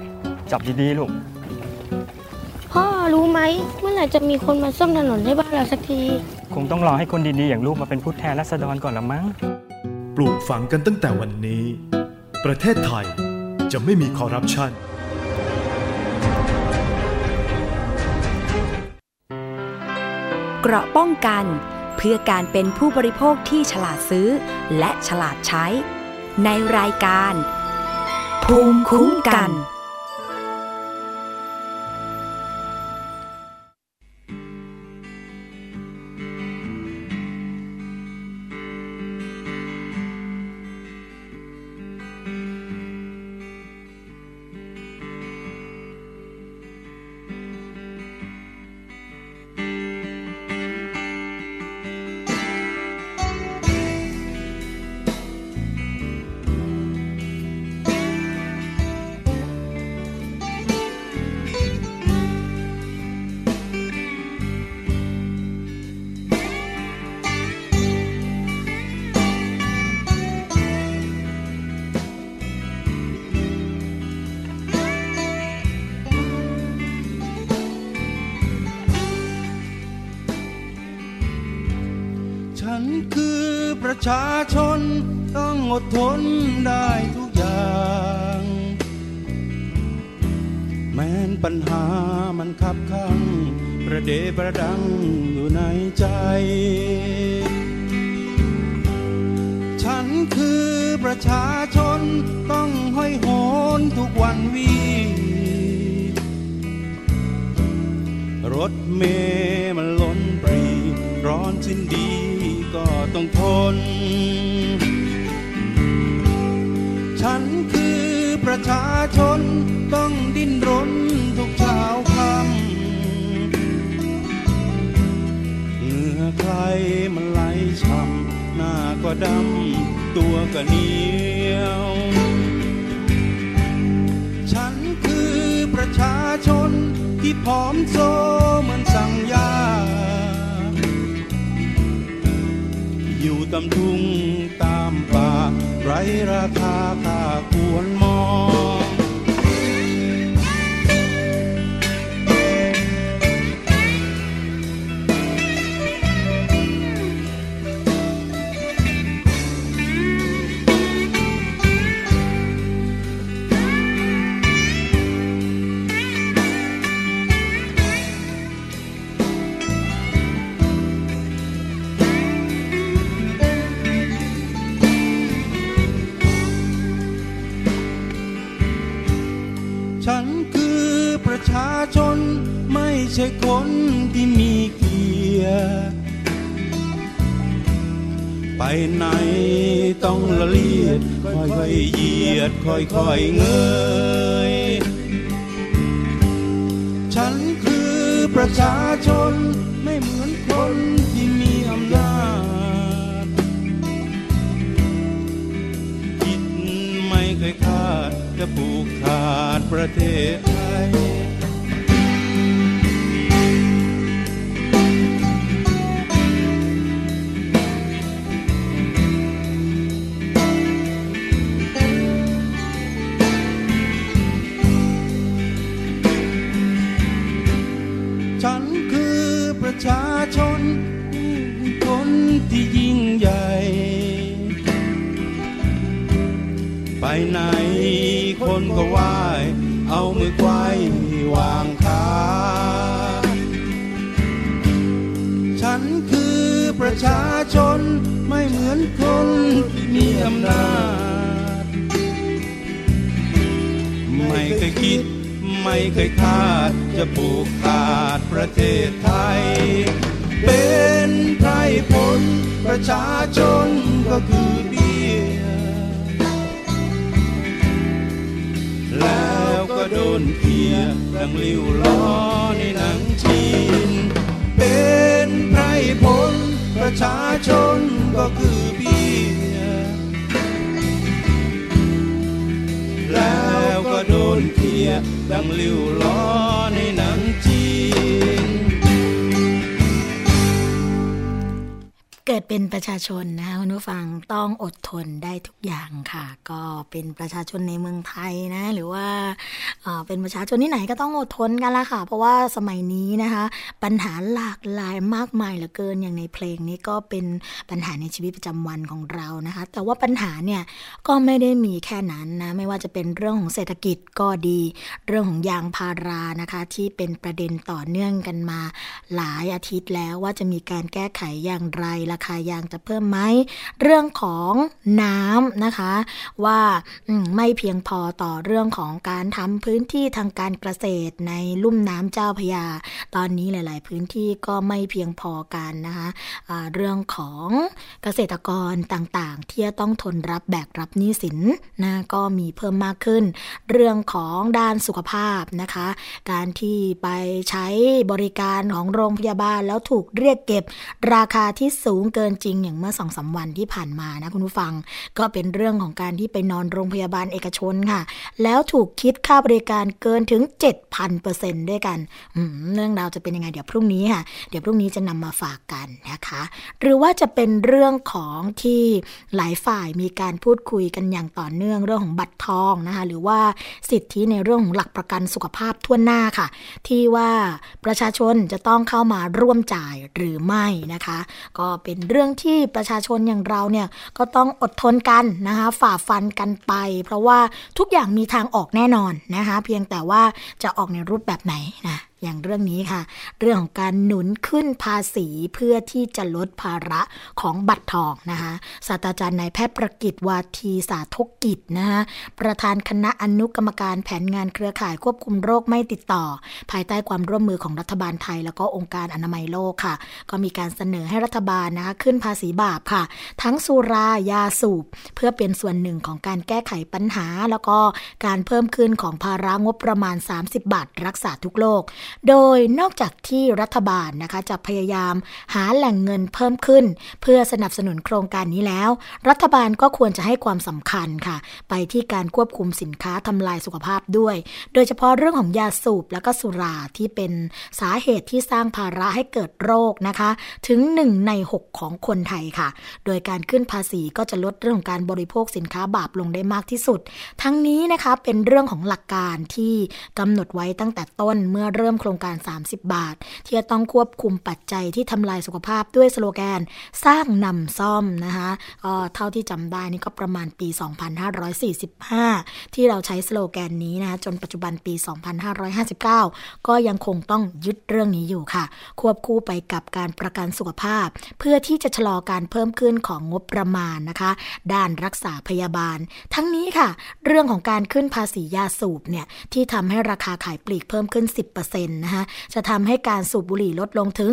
จับดีๆลูก พ่อรู้ไหมเมื่อไหร่จะมีคนมาซ่อมถนนให้บ้านเราสักที คงต้องรอให้คนดีๆอย่างลูกมาเป็นผู้แทนราษฎรก่อนละมั้ง ปลูกฝังกันตั้งแต่วันนี้ ประเทศไทยจะไม่มีคอร์รัปชันเกราะป้องกันเพื่อการเป็นผู้บริโภคที่ฉลาดซื้อ และฉลาดใช้ ในรายการ ภูมิคุ้มกัน ฉันคือประชาชนต้องอดทนได้ทุกอย่าง แม้นปัญหามันคับข้างประเดประดังอยู่ในใจ ฉันคือประชาชนต้องห้อยโหนทุกวันวีรถเมล์มันล้นปรี ร้อนสิ้นดี ก็ต้องทน ฉันคือประชาชนต้องดิ้นรนทุกเช้าค่ำเหงื่อใครมันไหลช้ำหน้าก็ดำตัวก็เหนียว ฉันคือประชาชนที่ผอมโซเหมือนสัง กำลุงตามป่า ไรราคาค่าควรมอง ประชาชนไม่ใช่คนที่มีเกียรติไปไหนต้องละเลียด ค่อยๆเหยียด ค่อยๆเงย ฉันคือประชาชนไม่เหมือนคนที่มีอำนาจคิดไม่เคยคาดจะผูกขาดประเทศไทย ชาชนคนที่ยิ่งใหญ่ ไปไหนคนก็ไหวเอามือไกววางขาฉันคือประชาชนไม่เหมือนคนที่มีอำนาจ ไม่เคยคิด ไม่เคยคาด จะผูกขาดประเทศไทย เป็นไพรผลประชาชนก็คือเบี้ยแล้วก็โดนเคียดังลิ้วล้อในหนังจีน เป็นไพรผลประชาชนก็คือเบี้ย นเคียดังลิ้วล้อในหนังจีนเกิด เป็นประชาชนนะคะคุณผู้ฟังต้องอดทนได้ทุกอย่างค่ะ ก็เป็นประชาชนในเมืองไทยนะ หรือว่าเป็นประชาชนที่ไหนก็ต้องอดทนกันละค่ะ เพราะว่าสมัยนี้นะคะ ปัญหาหลากหลายมากมายเหลือเกินอย่างในเพลงนี้ก็เป็นปัญหาในชีวิตประจำวันของเรานะคะ แต่ว่าปัญหาเนี่ยก็ไม่ได้มีแค่นั้นนะไม่ว่าจะเป็นเรื่องของเศรษฐกิจก็ดี เรื่องของยางพารานะคะ ที่เป็นประเด็นต่อเนื่องกันมาหลายอาทิตย์แล้วว่าจะมีการแก้ไขอย่างไรราคายางจะเพิ่มไหม เรื่องของน้ำนะคะ ว่ามไม่เพียงพอต่อเรื่องของการทำพื้นที่ทางการเกษตรในลุ่มน้ำเจ้าพระยา ตอนนี้หลาย ๆ พื้นที่ก็ไม่เพียงพอกันนะคะอ่าเรื่องของเกษตรกรต่าง ๆ ที่จะต้องทนรับแบกรับหนี้สินนะก็มีเพิ่มมากขึ้น เรื่องของด้านสุขภาพนะคะ การที่ไปใช้บริการของโรงพยาบาลแล้วถูกเรียกเก็บราคาที่สูงเกินจริงอย่างเมื่อสองสาวันที่ผ่านมานะคุณผู้ฟัง ก็เป็นเรื่องของการที่ไปนอนโรงพยาบาลเอกชนค่ะ แล้วถูกคิดค่าบริการเกินถึง 7,000%ด้วยกันเรื่องราวจะเป็นยังไงเดี๋ยวพรุ่งนี้ค่ะ เดี๋ยวพรุ่งนี้จะนำมาฝากกันนะคะ หรือว่าจะเป็นเรื่องของที่หลายฝ่ายมีการพูดคุยกันอย่างต่อเนื่องเรื่องของบัตรทองนะคะหรือว่าสิทธิในเรื่องของหลักประกันสุขภาพทั่วหน้าค่ะ ที่ว่าประชาชนจะต้องเข้ามาร่วมจ่ายหรือไม่นะคะ ก็เป็นเรื่องื่องที่ประชาชนอย่างเราเนี่ยก็ต้องอดทนกันนะคะฝ่าฟันกันไป เพราะว่าทุกอย่างมีทางออกแน่นอนนะคะเพียงแต่ว่าจะออกในรูปแบบไหนนะ อย่างเรื่องนี้ค่ะ เรื่องของการหนุนขึ้นภาษีเพื่อที่จะลดภาระของบัตรทองนะคะศาสตราจารย์นายแพทย์ประกิตวาทีสาธกกิจนะคะประธานคณะอนุกรรมการแผนงานเครือข่ายควบคุมโรคไม่ติดต่อ ภายใต้ความร่วมมือของรัฐบาลไทย แล้วก็องค์การอนามัยโลกค่ะ ก็มีการเสนอให้รัฐบาลนะคะขึ้นภาษีบาปค่ะ ทั้งสุรายาสูบ เพื่อเป็นส่วนหนึ่งของการแก้ไขปัญหา แล้วก็การเพิ่มขึ้นของภาระงบประมาณ 30 บาท รักษาทุกโรคโดยนอกจากที่รัฐบาลนะคะจะพยายามหาแหล่งเงินเพิ่มขึ้น เพื่อสนับสนุนโครงการนี้แล้ว รัฐบาลก็ควรจะให้ความสำคัญค่ะ ไปที่การควบคุมสินค้าทำลายสุขภาพด้วย โดยเฉพาะเรื่องของยาสูบและก็สุราที่เป็นสาเหตุที่สร้างภาระให้เกิดโรคนะคะ ถึง 1 ใน 6 ของคนไทยค่ะ โดยการขึ้นภาษีก็จะลดเรื่องของการบริโภคสินค้าบาปลงได้มากที่สุด ทั้งนี้นะคะเป็นเรื่องของหลักการที่กำหนดไว้ตั้งแต่ต้นเมื่อเริ่มโครงการ 30 บาท ที่จะต้องควบคุมปัจจัยที่ทำลายสุขภาพด้วยสโลแกน สร้างนำซ่อมนะคะก็เท่าที่จำได้นี่ก็ประมาณปี 2545 ที่เราใช้สโลแกนนี้นะคะจนปัจจุบันปี 2559 ก็ยังคงต้องยึดเรื่องนี้อยู่ค่ะ ควบคู่ไปกับการประกันสุขภาพ เพื่อที่จะชะลอการเพิ่มขึ้นของงบประมาณนะคะ ด้านรักษาพยาบาล ทั้งนี้ค่ะ เรื่องของการขึ้นภาษียาสูบเนี่ยที่ทำให้ราคาขายปลีกเพิ่มขึ้น 10%นะคะจะทำให้การสูบบุหรี่ลดลงถึง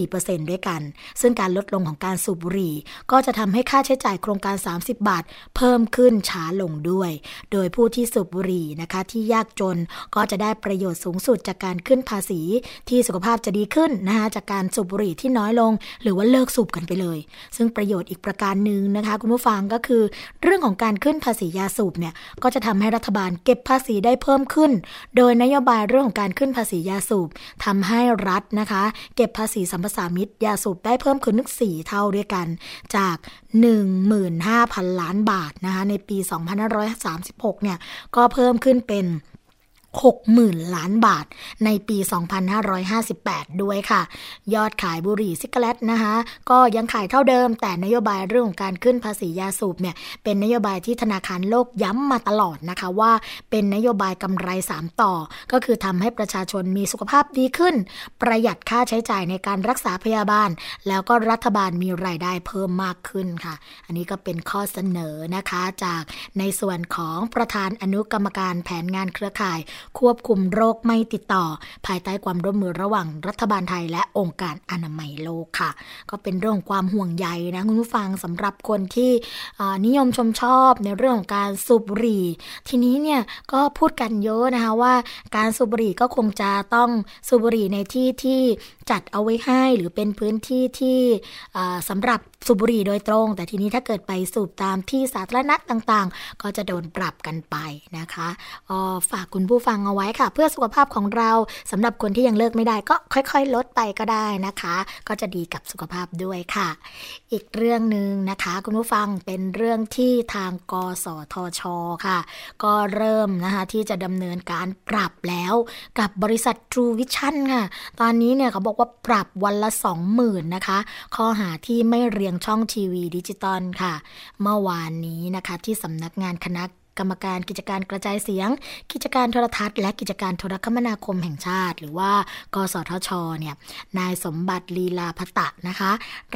4%ด้วยกัน ซึ่งการลดลงของการสูบบุหรี่ ก็จะทำให้ค่าใช้จ่ายโครงการ 30 บาท เพิ่มขึ้นช้าลงด้วย โดยผู้ที่สูบบุหรี่นะคะที่ยากจนก็จะได้ประโยชน์สูงสุดจากการขึ้นภาษีที่สุขภาพจะดีขึ้นนะคะจากการสูบบุหรี่ที่น้อยลง หรือว่าเลิกสูบกันไปเลย ซึ่งประโยชน์อีกประการหนึ่งนะคะคุณผู้ฟังก็คือ เรื่องของการขึ้นภาษียาสูบเนี่ยก็จะทำให้รัฐบาลเก็บภาษีได้เพิ่มขึ้น โดยนโยบายเรื่องของการขึ้นภาษียาสูบทำให้รัฐนะคะ เก็บภาษีสัมปทานมิตรยาสูบได้เพิ่มขึ้นนึกสี่เท่าด้วยกัน จาก 15,000 ล้านบาทนะคะในปี 2536 เนี่ยก็เพิ่มขึ้นเป็น 60,000 ล้านบาทในปี 2558 ด้วยค่ะ ยอดขายบุหรี่ซิกเลตนะคะก็ยังขายเท่าเดิม แต่นโยบายเรื่องของการขึ้นภาษียาสูบเนี่ยเป็นนโยบายที่ธนาคารโลกย้ำมาตลอดนะคะว่าเป็นนโยบายกำไร 3 ต่อ ก็คือทำให้ประชาชนมีสุขภาพดีขึ้น ประหยัดค่าใช้จ่ายในการรักษาพยาบาล แล้วก็รัฐบาลมีรายได้เพิ่มมากขึ้นค่ะ อันนี้ก็เป็นข้อเสนอนะคะจากในส่วนของประธานอนุกรรมการแผนงานเครือข่ายควบคุมโรคไม่ติดต่อ ภายใต้ความร่วมมือระหว่างรัฐบาลไทยและองค์การอนามัยโลกค่ะ ก็เป็นเรื่องความห่วงใยนะคุณผู้ฟังสำหรับคนที่นิยมชมชอบในเรื่องของการสูบบุหรี่ ทีนี้เนี่ยก็พูดกันเยอะนะคะว่าการสูบบุหรี่ก็คงจะต้องสูบบุหรี่ในที่ที่ จัดเอาไว้ให้หรือเป็นพื้นที่ที่สำหรับสูบบุหรี่โดยตรง แต่ทีนี้ถ้าเกิดไปสูบตามที่สาธารณะต่างๆ ก็จะโดนปรับกันไปนะคะฝากคุณผู้ฟังเอาไว้ค่ะ เพื่อสุขภาพของเราสำหรับคนที่ยังเลิกไม่ได้ก็ค่อยๆ ลดไปก็ได้นะคะ ก็จะดีกับสุขภาพด้วยค่ะ อีกเรื่องหนึ่งนะคะ คุณผู้ฟังเป็นเรื่องที่ทางกสทชค่ะ ก็เริ่มนะคะที่จะดำเนินการปรับแล้วกับบริษัท True Vision ค่ะ ตอนนี้เนี่ยเขาบอกว่าปรับวันละ 20,000นะคะ ข้อหาที่ไม่เรียงช่องทีวีดิจิตอลค่ะ เมื่อวานนี้นะคะที่สำนักงานคณะ กรรมการกิจการกระจายเสียง กิจการโทรทัศน์ และกิจการโทรคมนาคมแห่งชาติ หรือว่ากสทชเนี่ยนายสมบัติลีลาพตะนะคะ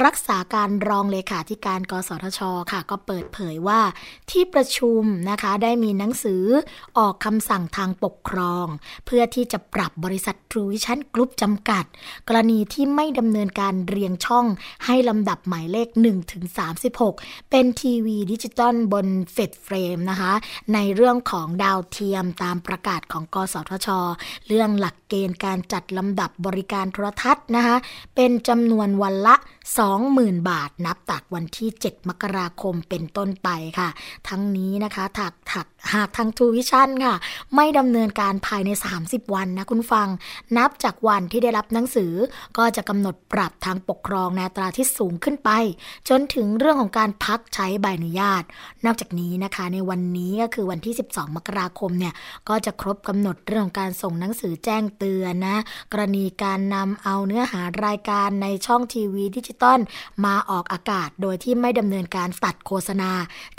รักษาการรองเลขาธิการ กสทชค่ะ ก็เปิดเผยว่าที่ประชุมนะคะได้มีหนังสือออกคำสั่งทางปกครอง เพื่อที่จะปรับบริษัททรูวิชั่นกรุ๊ปจำกัด กรณีที่ไม่ดำเนินการเรียงช่องให้ลำดับหมายเลข1ถึง36 เป็นทีวีดิจิตอลบนเฟดเฟรมนะคะในเรื่องของดาวเทียมตามประกาศของกสทช เรื่องหลักเกณฑ์การจัดลำดับบริการโทรทัศน์นะคะเป็นจำนวนวันละ 20,000 บาทนับจากวันที่ 7 มกราคมเป็นต้นไปค่ะ ทั้งนี้นะคะถักถักหากทางทูวิชั่นค่ะ ไม่ดำเนินการภายใน 30 วันนะคุณฟัง นับจากวันที่ได้รับหนังสือก็จะกำหนดปรับทางปกครองในตราที่สูงขึ้นไป จนถึงเรื่องของการพักใช้ใบอนุญาต นอกจากนี้นะคะในวันนี้ก็คือวันที่ 12 มกราคมเนี่ยก็จะครบกำหนดเรื่องการส่งหนังสือแจ้งเตือนนะกรณีการนำเอาเนื้อหารายการในช่องทีวีดิจิจิตอลมาออกอากาศโดยที่ไม่ดำเนินการตัดโฆษณา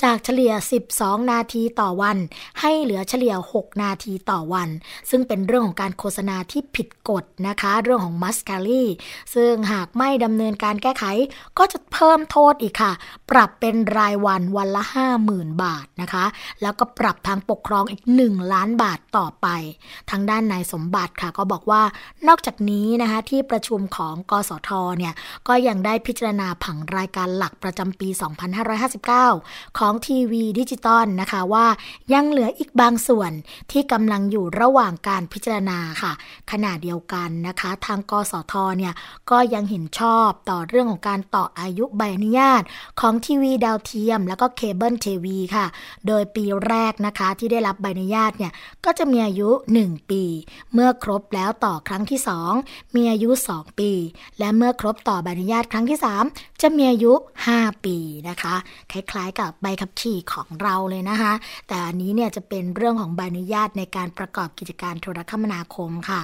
จากเฉลี่ย 12 นาทีต่อวัน ให้เหลือเฉลี่ย 6 นาทีต่อวัน ซึ่งเป็นเรื่องของการโฆษณาที่ผิดกฎนะคะ เรื่องของ must carry ซึ่งหากไม่ดำเนินการแก้ไข ก็จะเพิ่มโทษอีกค่ะ ปรับเป็นรายวันวันละ 50,000 บาทนะคะ แล้วก็ปรับทางปกครองอีก 1 ล้านบาทต่อไป ทางด้านนายสมบัติค่ะก็บอกว่านอกจากนี้นะคะที่ประชุมของกสทเนี่ยก็ยังได้พิจารณาผังรายการหลักประจำปี 2559 ของทีวีดิจิตอลนะคะว่ายังเหลืออีกบางส่วนที่กำลังอยู่ระหว่างการพิจารณาค่ะ ขณะเดียวกันนะคะ ทางกสทเนี่ยก็ยังเห็นชอบต่อเรื่องของการต่ออายุใบอนุญาต ของทีวีดาวเทียม แล้วก็เคเบิลทีวีค่ะ โดยปีแรกนะคะที่ได้รับใบอนุญาตเนี่ยก็จะมีอายุ 1 ปี เมื่อครบแล้วต่อครั้งที่ 2 มีอายุ 2 ปี และเมื่อครบต่อใบอนุญาตรั้งที่ 3 จะมีอายุ 5 ปีนะคะ คล้ายๆกับใบขับขี่ของเราเลยนะคะ แต่อันนี้เนี่ยจะเป็นเรื่องของใบอนุญาตในการประกอบกิจการโทรคมนาคมค่ะ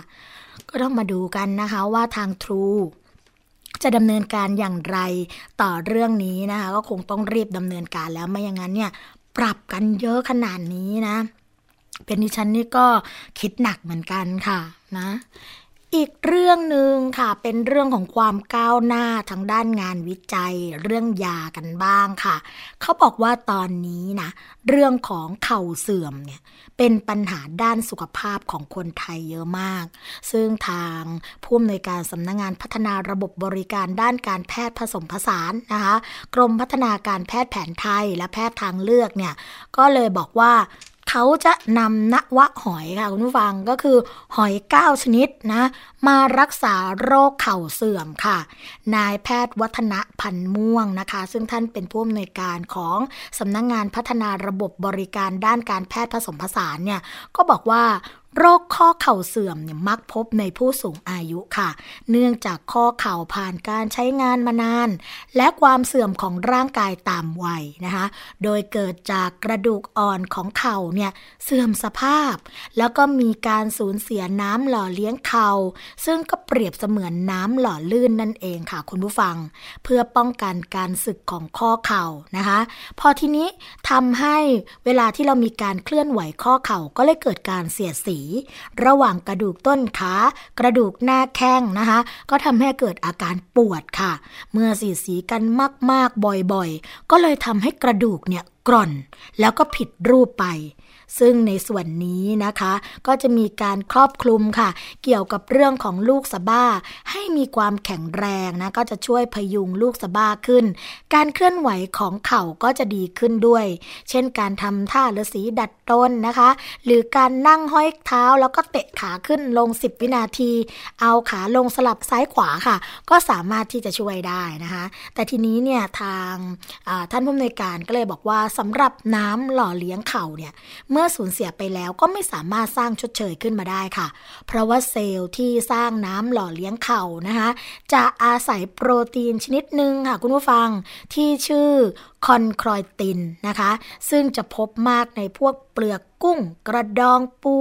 ก็ต้องมาดูกันนะคะว่าทาง True จะดำเนินการอย่างไรต่อเรื่องนี้นะคะ ก็คงต้องรีบดำเนินการแล้วไม่อย่างนั้นเนี่ยปรับกันเยอะขนาดนี้นะ เป็นดิฉันนี่ก็คิดหนักเหมือนกันค่ะนะ อีกเรื่องหนึ่งค่ะ เป็นเรื่องของความก้าวหน้าทางด้านงานวิจัย เรื่องยากันบ้างค่ะ เขาบอกว่าตอนนี้นะเรื่องของเข่าเสื่อมเนี่ยเป็นปัญหาด้านสุขภาพของคนไทยเยอะมาก ซึ่งทางผู้อำนวยการสำนักงงานพัฒนาระบบบริการด้านการแพทย์ผสมผสานนะคะ กรมพัฒนาการแพทย์แผนไทยและแพทย์ทางเลือกเนี่ยก็เลยบอกว่า เขาจะนำนวะหอยค่ะคุณผู้ฟังก็คือหอย 9 ชนิดนะ มารักษาโรคเข่าเสื่อมค่ะ นายแพทย์วัฒนะพันม่วงนะคะ ซึ่งท่านเป็นผู้อำนวยการของสำนักงงานพัฒนาระบบบริการด้านการแพทย์ผสมผสานเนี่ยก็บอกว่า โรคข้อเข่าเสื่อมเนี่ยมักพบในผู้สูงอายุค่ะ เนื่องจากข้อเข่าผ่านการใช้งานมานาน และความเสื่อมของร่างกายตามวัยนะคะ โดยเกิดจากกระดูกอ่อนของเข่าเนี่ยเสื่อมสภาพ แล้วก็มีการสูญเสียน้ำหล่อเลี้ยงเข่า ซึ่งก็เปรียบเสมือนน้ำหล่อลื่นนั่นเองค่ะ คุณผู้ฟัง เพื่อป้องกันการสึกของข้อเข่านะคะ พอทีนี้ทำให้เวลาที่เรามีการเคลื่อนไหวข้อเข่าก็เลยเกิดการเสียดสีสีระหว่างกระดูกต้นขากระดูกหน้าแข้งนะคะ ก็ทำให้เกิดอาการปวดค่ะ เมื่อสีสีกันมากๆบ่อยๆ ก็เลยทำให้กระดูกเนี่ยกร่อน แล้วก็ผิดรูปไป ซึ่งในส่วนนี้นะคะ ก็จะมีการครอบคลุมค่ะ เกี่ยวกับเรื่องของลูกสะบ้า ให้มีความแข็งแรงนะก็จะช่วยพยุงลูกสะบ้าขึ้น การเคลื่อนไหวของเข่าก็จะดีขึ้นด้วย เช่นการทำท่าฤาษีดัดต้นนะคะ หรือการนั่งห้อยเท้าแล้วก็เตะขาขึ้นลง 10 วินาที เอาขาลงสลับซ้ายขวาค่ะ ก็สามารถที่จะช่วยได้นะคะ แต่ทีนี้เนี่ยทางท่านผู้อำนวยการก็เลยบอกว่าสำหรับน้ำหล่อเลี้ยงเข่าเนี่ยเมื่อื่อสูญเสียไปแล้วก็ไม่สามารถสร้างชดเชยขึ้นมาได้ค่ะ เพราะว่าเซลล์ที่สร้างน้ำหล่อเลี้ยงเข่านะคะ จะอาศัยโปรตีนชนิดหนึ่งค่ะคุณผู้ฟังที่ชื่อ คอนคลอยตินนะคะ ซึ่งจะพบมากในพวกเปลือกกุ้ง กระดองปู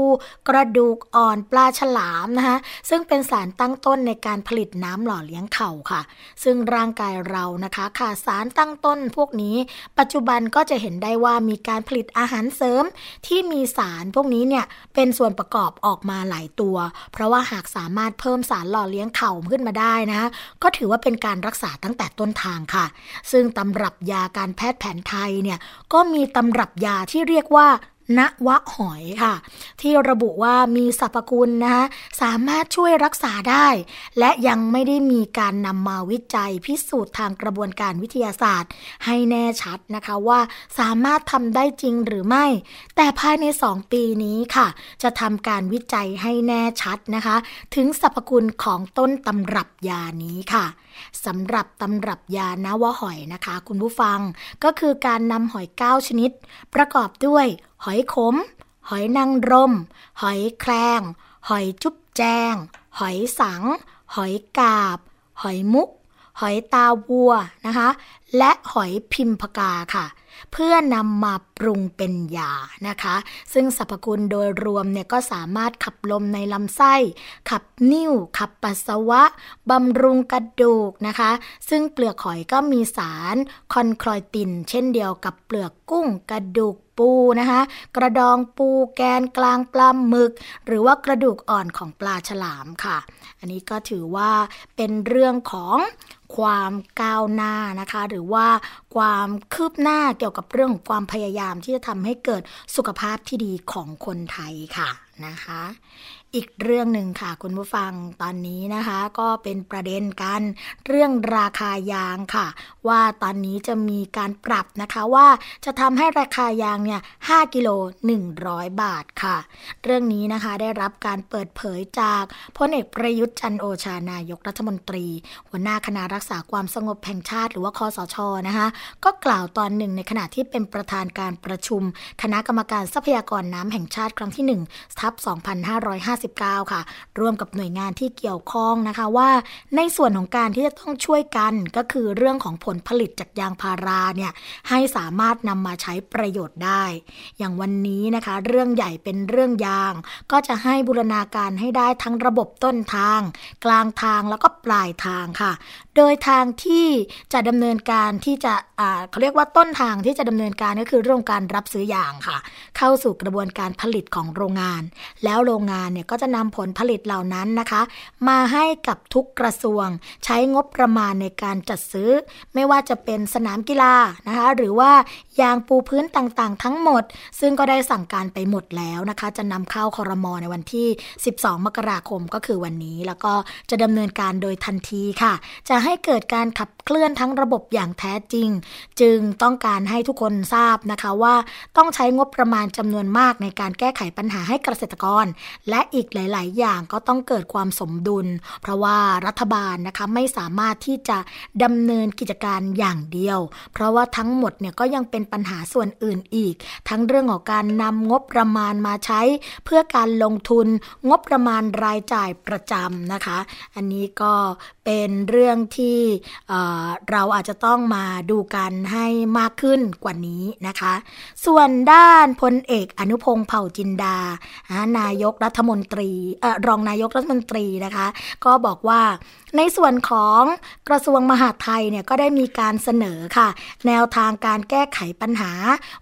กระดูกอ่อนปลาฉลามนะคะซึ่งเป็นสารตั้งต้นในการผลิตน้ำหล่อเลี้ยงเข่าค่ะ ซึ่งร่างกายเรานะคะขาดสารตั้งต้นพวกนี้ ปัจจุบันก็จะเห็นได้ว่ามีการผลิตอาหารเสริม ที่มีสารพวกนี้เนี่ยเป็นส่วนประกอบออกมาหลายตัว เพราะว่าหากสามารถเพิ่มสารหล่อเลี้ยงเข่าขึ้นมาได้นะคะก็ถือว่าเป็นการรักษาตั้งแต่ต้นทางค่ะ ซึ่งตำรับยาการแพทย์แผนไทยเนี่ยก็มีตำรับยาที่เรียกว่าณวะหอยค่ะ ที่ระบุว่ามีสรรพคุณนะคะสามารถช่วยรักษาได้ และยังไม่ได้มีการนำมาวิจัยพิสูจน์ทางกระบวนการวิทยาศาสตร์ ให้แน่ชัดนะคะว่าสามารถทำได้จริงหรือไม่ แต่ภายใน 2 ปีนี้ค่ะ จะทำการวิจัยให้แน่ชัดนะคะ ถึงสรรพคุณของต้นตำรับยานี้ค่ะ สำหรับตำรับยานวหอยนะคะ คุณผู้ฟังก็คือการนำหอย 9 ชนิด ประกอบด้วย หอยขม หอยนางรม หอยแครง หอยจุ๊บแจง หอยสัง หอยกาบ หอยมุก หอยตาวัวนะคะ และหอยพิมพกาค่ะ เพื่อนำมาปรุงเป็นยานะคะ ซึ่งสรรพคุณโดยรวมเนี่ยก็สามารถขับลมในลำไส้ ขับนิ่ว ขับปัสสาวะบำรุงกระดูกนะคะ ซึ่งเปลือกหอยก็มีสารคอนคลอยติน เช่นเดียวกับเปลือกกุ้งกระดูกปูนะคะกระดองปูแกนกลางปลาหมึก หรือว่ากระดูกอ่อนของปลาฉลามค่ะ อันนี้ก็ถือว่าเป็นเรื่องของ ความก้าวหน้านะคะ หรือว่าความคืบหน้าเกี่ยวกับเรื่องความพยายามที่จะทำให้เกิดสุขภาพที่ดีของคนไทยค่ะนะคะ อีกเรื่องหนึ่งค่ะคุณผู้ฟังตอนนี้นะคะ ก็เป็นประเด็นกันเรื่องราคายางค่ะ ว่าตอนนี้จะมีการปรับนะคะว่าจะทำให้ราคายางเนี่ย5กิโล100 บาทค่ะ เรื่องนี้นะคะได้รับการเปิดเผยจากพลเอกประยุทธ์จันโอชานายกรัฐมนตรี หัวหน้าคณะรักษาความสงบแห่งชาติ หรือว่าคอสชนะคะ ก็กล่าวตอนหนึ่งในขณะที่เป็นประธานการประชุม คณะกรรมการทรัพยากรน้ำแห่งชาติครั้งที่1ทับ2550 19 ค่ะ ร่วมกับหน่วยงานที่เกี่ยวข้องนะคะว่าในส่วนของการที่จะต้องช่วยกันก็คือเรื่องของผลผลิตจากยางพาราเนี่ยให้สามารถนำมาใช้ประโยชน์ได้ อย่างวันนี้นะคะ เรื่องใหญ่เป็นเรื่องยาง ก็จะให้บูรณาการให้ได้ทั้งระบบต้นทาง กลางทางแล้วก็ปลายทางค่ะ โดยทางที่จะดำเนินการที่จะเขาเรียกว่าต้นทางที่จะดำเนินการก็คือเรื่องการรับซื้อยางค่ะ เข้าสู่กระบวนการผลิตของโรงงาน แล้วโรงงานเนี่ยก็จะนำผลผลิตเหล่านั้นนะคะ มาให้กับทุกกระทรวง ใช้งบประมาณในการจัดซื้อ ไม่ว่าจะเป็นสนามกีฬานะคะ หรือว่ายางปูพื้นต่างๆ ทั้งหมด ซึ่งก็ได้สั่งการไปหมดแล้วนะคะ จะนำเข้าคอรมอในวันที่ 12 มกราคมก็คือวันนี้ แล้วก็จะดำเนินการโดยทันทีค่ะ จะให้เกิดการขับเคลื่อนทั้งระบบอย่างแท้จริง จึงต้องการให้ทุกคนทราบนะคะว่าต้องใช้งบประมาณจำนวนมากในการแก้ไขปัญหาให้เกษตรกร และอีกหลาย ๆ อย่างก็ต้องเกิดความสมดุล เพราะว่ารัฐบาลนะคะไม่สามารถที่จะดำเนินกิจการอย่างเดียว เพราะว่าทั้งหมดเนี่ยก็ยังเป็นปัญหาส่วนอื่นอีก ทั้งเรื่องของการนำงบประมาณมาใช้ เพื่อการลงทุนงบประมาณรายจ่ายประจำนะคะ อันนี้ก็เป็นเรื่องที่เราอาจจะต้องมาดูกันให้มากขึ้นกว่านี้นะคะ ส่วนด้านพลเอกอนุพงศ์เผ่าจินดา นายกรัฐมนตรีรองนายกรัฐมนตรีนะคะ ก็บอกว่าในส่วนของกระทรวงมหาดไทยเนี่ยก็ได้มีการเสนอค่ะ แนวทางการแก้ไขปัญหา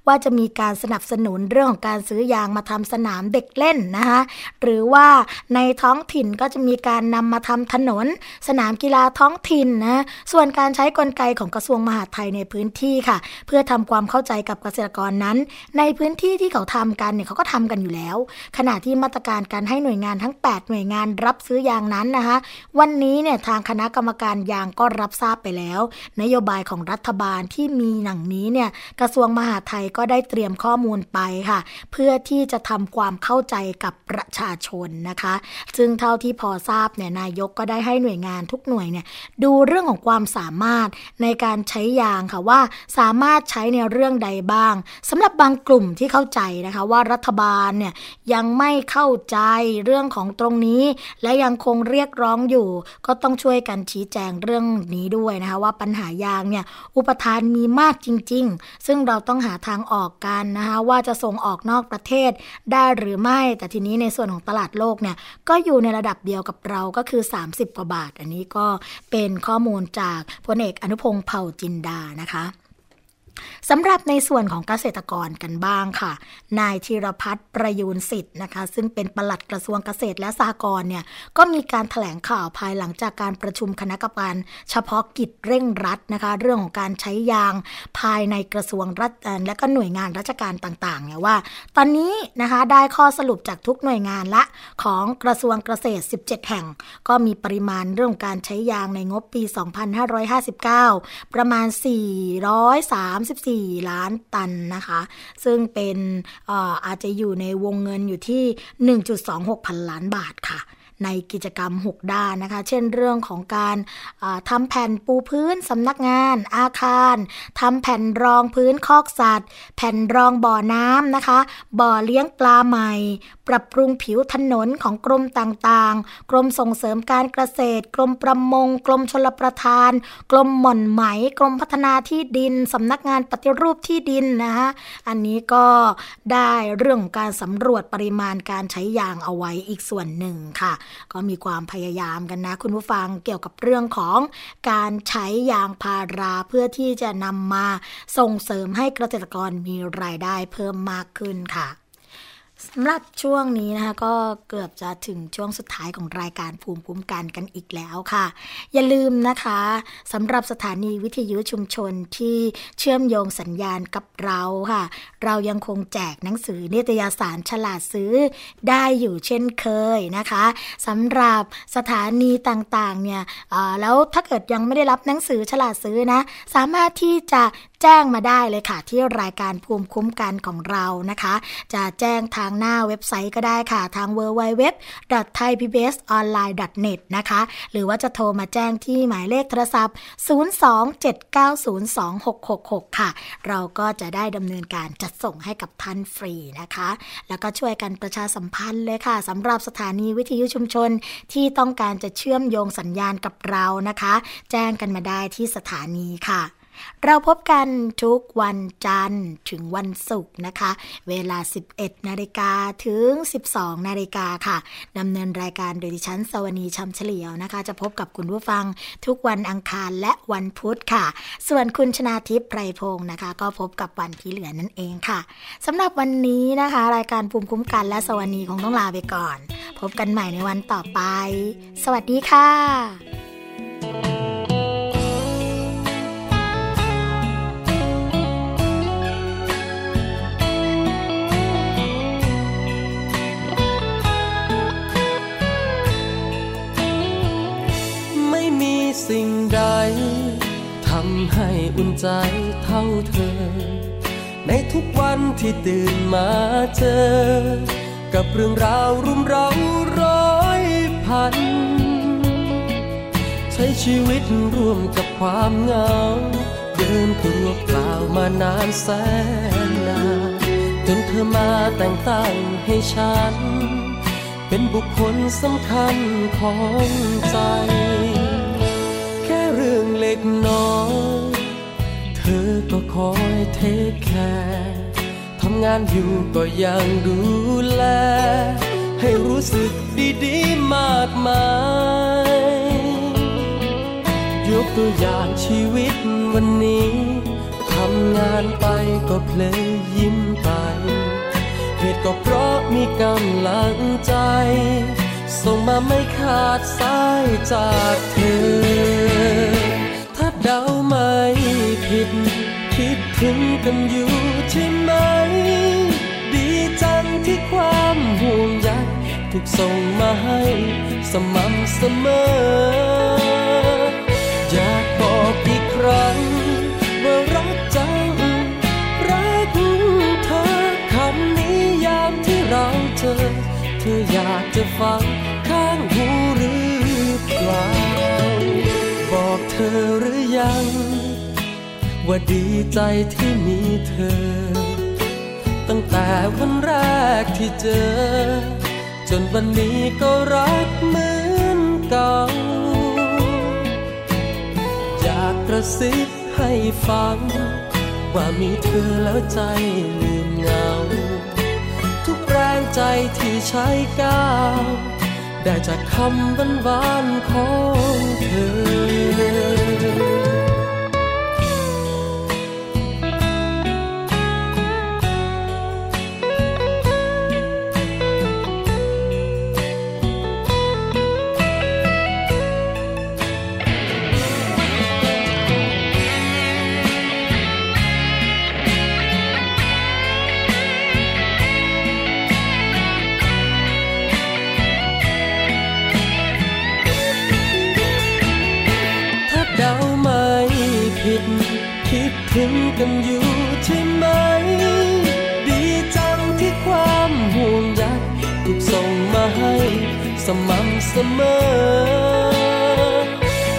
ว่าจะมีการสนับสนุนเรื่องของการซื้อยางมาทำสนามเด็กเล่นนะคะหรือว่าในท้องถิ่นก็จะมีการนำมาทำถนน สนามกีฬาท้องถิ่นนะส่วนการใช้กลไกของกระทรวงมหาดไทยในพื้นที่ค่ะ เพื่อทำความเข้าใจกับเกษตรกรนั้น ในพื้นที่ที่เขาทำกันเนี่ยเขาก็ทำกันอยู่แล้ว ขณะที่มาตรการการให้หน่วยงานทั้ง 8 หน่วยงานรับซื้อยางนั้นนะคะ วันนี้เนี่ยทางคณะกรรมการยางก็รับทราบไปแล้ว นโยบายของรัฐบาลที่มีหนังนี้เนี่ยกระทรวงมหาดไทยก็ได้เตรียมข้อมูลไปค่ะ เพื่อที่จะทำความเข้าใจกับประชาชนนะคะ ซึ่งเท่าที่พอทราบเนี่ยนายกก็ได้ให้หน่วยงานทุกหน่วยเนี่ยดูเรื่องของความสามารถในการใช้ยางค่ะว่าสามารถใช้ในเรื่องใดบ้างสำหรับบางกลุ่มที่เข้าใจนะคะว่ารัฐบาลเนี่ยยังไม่เข้าใจเรื่องของตรงนี้ และยังคงเรียกร้องอยู่ ก็ต้องช่วยกันชี้แจงเรื่องนี้ด้วยนะคะว่าปัญหายางเนี่ยอุปทานมีมากจริง ๆ ซึ่งเราต้องหาทางออกกันนะคะว่าจะส่งออกนอกประเทศได้หรือไม่ แต่ทีนี้ในส่วนของตลาดโลกเนี่ยก็อยู่ในระดับเดียวกับเราก็คือ 30 กว่าบาท อันนี้ก็เป็นข้อมูลจากพลเอกอนุพงศ์เผ่าจินดานะคะ สำหรับในส่วนของเกษตรกรกันบ้างค่ะ นายธีรพัฒน์ประยูนสิทธิ์นะคะ ซึ่งเป็นปลัดกระทรวงเกษตรและสหกรณ์เนี่ยก็มีการถแถลงข่าวภายหลังจากการประชุมคณะกรรมการ เฉพาะกิจเร่งรัดนะคะ เรื่องของการใช้ยางภายในกระทรวงรัฐและก็หน่วยงานราชการต่างๆเนี่ยว่า ตอนนี้นะคะได้ข้อสรุปจากทุกหน่วยงานละของกระทรวงเกษตร 17 แห่ง ก็มีปริมาณเรื่องการใช้ยางในงบปี 2559 ประมาณ 4 3 4 ล้านตันนะคะ ซึ่งเป็นอาอาจจะอยู่ในวงเงินอยู่ที่ 1.26 พันล้านบาทค่ะในกิจกรรม 6 ด้านนะคะ เช่นเรื่องของการทำแผ่นปูพื้นสำนักงาน อาคารทำแผ่นรองพื้นคอกสัตว์ แผ่นรองบ่อน้ำนะคะ บ่อเลี้ยงปลาใหม่ ปรับปรุงผิวถนนของกรมต่างๆ กรมส่งเสริมการเกษตร กรมประมง กรมชลประทาน กรมหม่อนไหม กรมพัฒนาที่ดินสำนักงานปฏิรูปที่ดินนะคะอันนี้ก็ได้เรื่องของการสำรวจปริมาณการใช้ยางเอาไว้อีกส่วนหนึ่งค่ะ ก็มีความพยายามกันนะ คุณผู้ฟังเกี่ยวกับเรื่องของการใช้ยางพาราเพื่อที่จะนำมาส่งเสริมให้เกษตรกรมีรายได้เพิ่มมากขึ้นค่ะ สำหรับช่วงนี้นะคะก็เกือบจะถึงช่วงสุดท้ายของรายการภูมิคุ้มกันกันอีกแล้วค่ะ อย่าลืมนะคะสำหรับสถานีวิทยุชุมชนที่เชื่อมโยงสัญญาณกับเราค่ะ เรายังคงแจกหนังสือนิตยสารฉลาดซื้อได้อยู่เช่นเคยนะคะสำหรับสถานีต่างๆเนี่ยแล้วถ้าเกิดยังไม่ได้รับหนังสือฉลาดซื้อนะ สามารถที่จะแจ้งมาได้เลยค่ะ ที่รายการภูมิคุ้มกันของเรานะคะ จะแจ้งทางหน้าเว็บไซต์ก็ได้ค่ะ ทาง www.thaipbsonline.net นะคะ หรือว่าจะโทรมาแจ้งที่หมายเลขโทรศัพท์ 027902666 ค่ะ เราก็จะได้ดำเนินการจัดส่งให้กับท่านฟรีนะคะ แล้วก็ช่วยกันประชาสัมพันธ์เลยค่ะสำหรับสถานีวิทยุชุมชนที่ต้องการจะเชื่อมโยงสัญญาณกับเรานะคะ แจ้งกันมาได้ที่สถานีค่ะ เราพบกันทุกวันจันทร์ถึงวันศุกร์นะคะ เวลา 11 นาฬิกาถึง 12 นาฬิกาค่ะดำเนินรายการโดยดิฉันสวนีชำเฉลียวนะคะ จะพบกับคุณผู้ฟังทุกวันอังคารและวันพุธค่ะ ส่วนคุณชนาทิพย์ไพรพงศ์นะคะ ก็พบกับวันที่เหลือนั่นเองค่ะสำหรับวันนี้นะคะ รายการภูมิคุ้มกันและสวนีคงต้องลาไปก่อน พบกันใหม่ในวันต่อไป สวัสดีค่ะ สิ่งใดทำให้อุ่นใจเท่าเธอ ในทุกวันที่ตื่นมาเจอ กับเรื่องราวรุมเร้าร้อยพัน ใช้ชีวิตร่วมกับความเหงา เดินตัวเปล่ามานานแสนนานจนเธอมาแต่งตั้งให้ฉัน เป็นบุคคลสำคัญของใจ รื่องเล็กน้อย เธอก็คอยเทคแคร์ทำงานอยู่ก็ยังดูแล ให้รู้สึกดีๆมากมาย ยกตัวอย่างชีวิตวันนี้ทำงานไปก็เพลยยิ้มไป เหตุก็เพราะมีกำลังใจ ส่งมาไม่ขาดสายจากเธอ ดาไม่ผิด คิดถึงกันอยู่ใช่ไหม ดีจังที่ความห่วงใยถูกส่งมาให้สม่ำเสมอ อยากบอกอีกครั้งว่ารักจัง รักเธอคำนี้ยามที่เราเจอ เธออยากจะฟังข้าง อกเธอหรือยัง ว่าดีใจที่มีเธอ ตั้งแต่วันแรกที่เจอ จนวันนี้ก็รักเหมือนเก่า อยากกระซิบให้ฟัง ว่ามีเธอแล้วใจลืมเงา ทุกแรงใจที่ใช้ก้าว ได้จากคำหวานหวานของเธอ ถึงกันอยู่ใช่ไหม ดีจังที่ความห่วงใยถูกส่งมาให้สม่ำเสมอ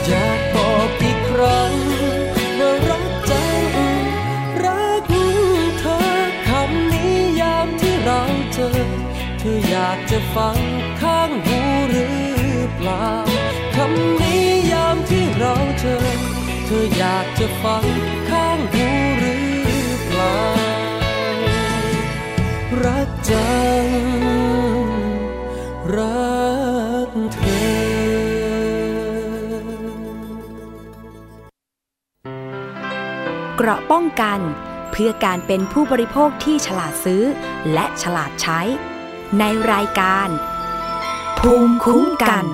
อยากบอกอีกครั้งว่ารักจัง รักเธอคำนี้ยามที่เราเจอ เธออยากจะฟังข้างหูหรือเปล่าคำนี้ยามที่เราเจอ เธออยากจะฟังข้าง จังรักเธอเกราะป้องกันเพื่อการเป็นผู้บริโภคที่ฉลาดซื้อ และฉลาดใช้ ในรายการ ภูมิคุ้มกัน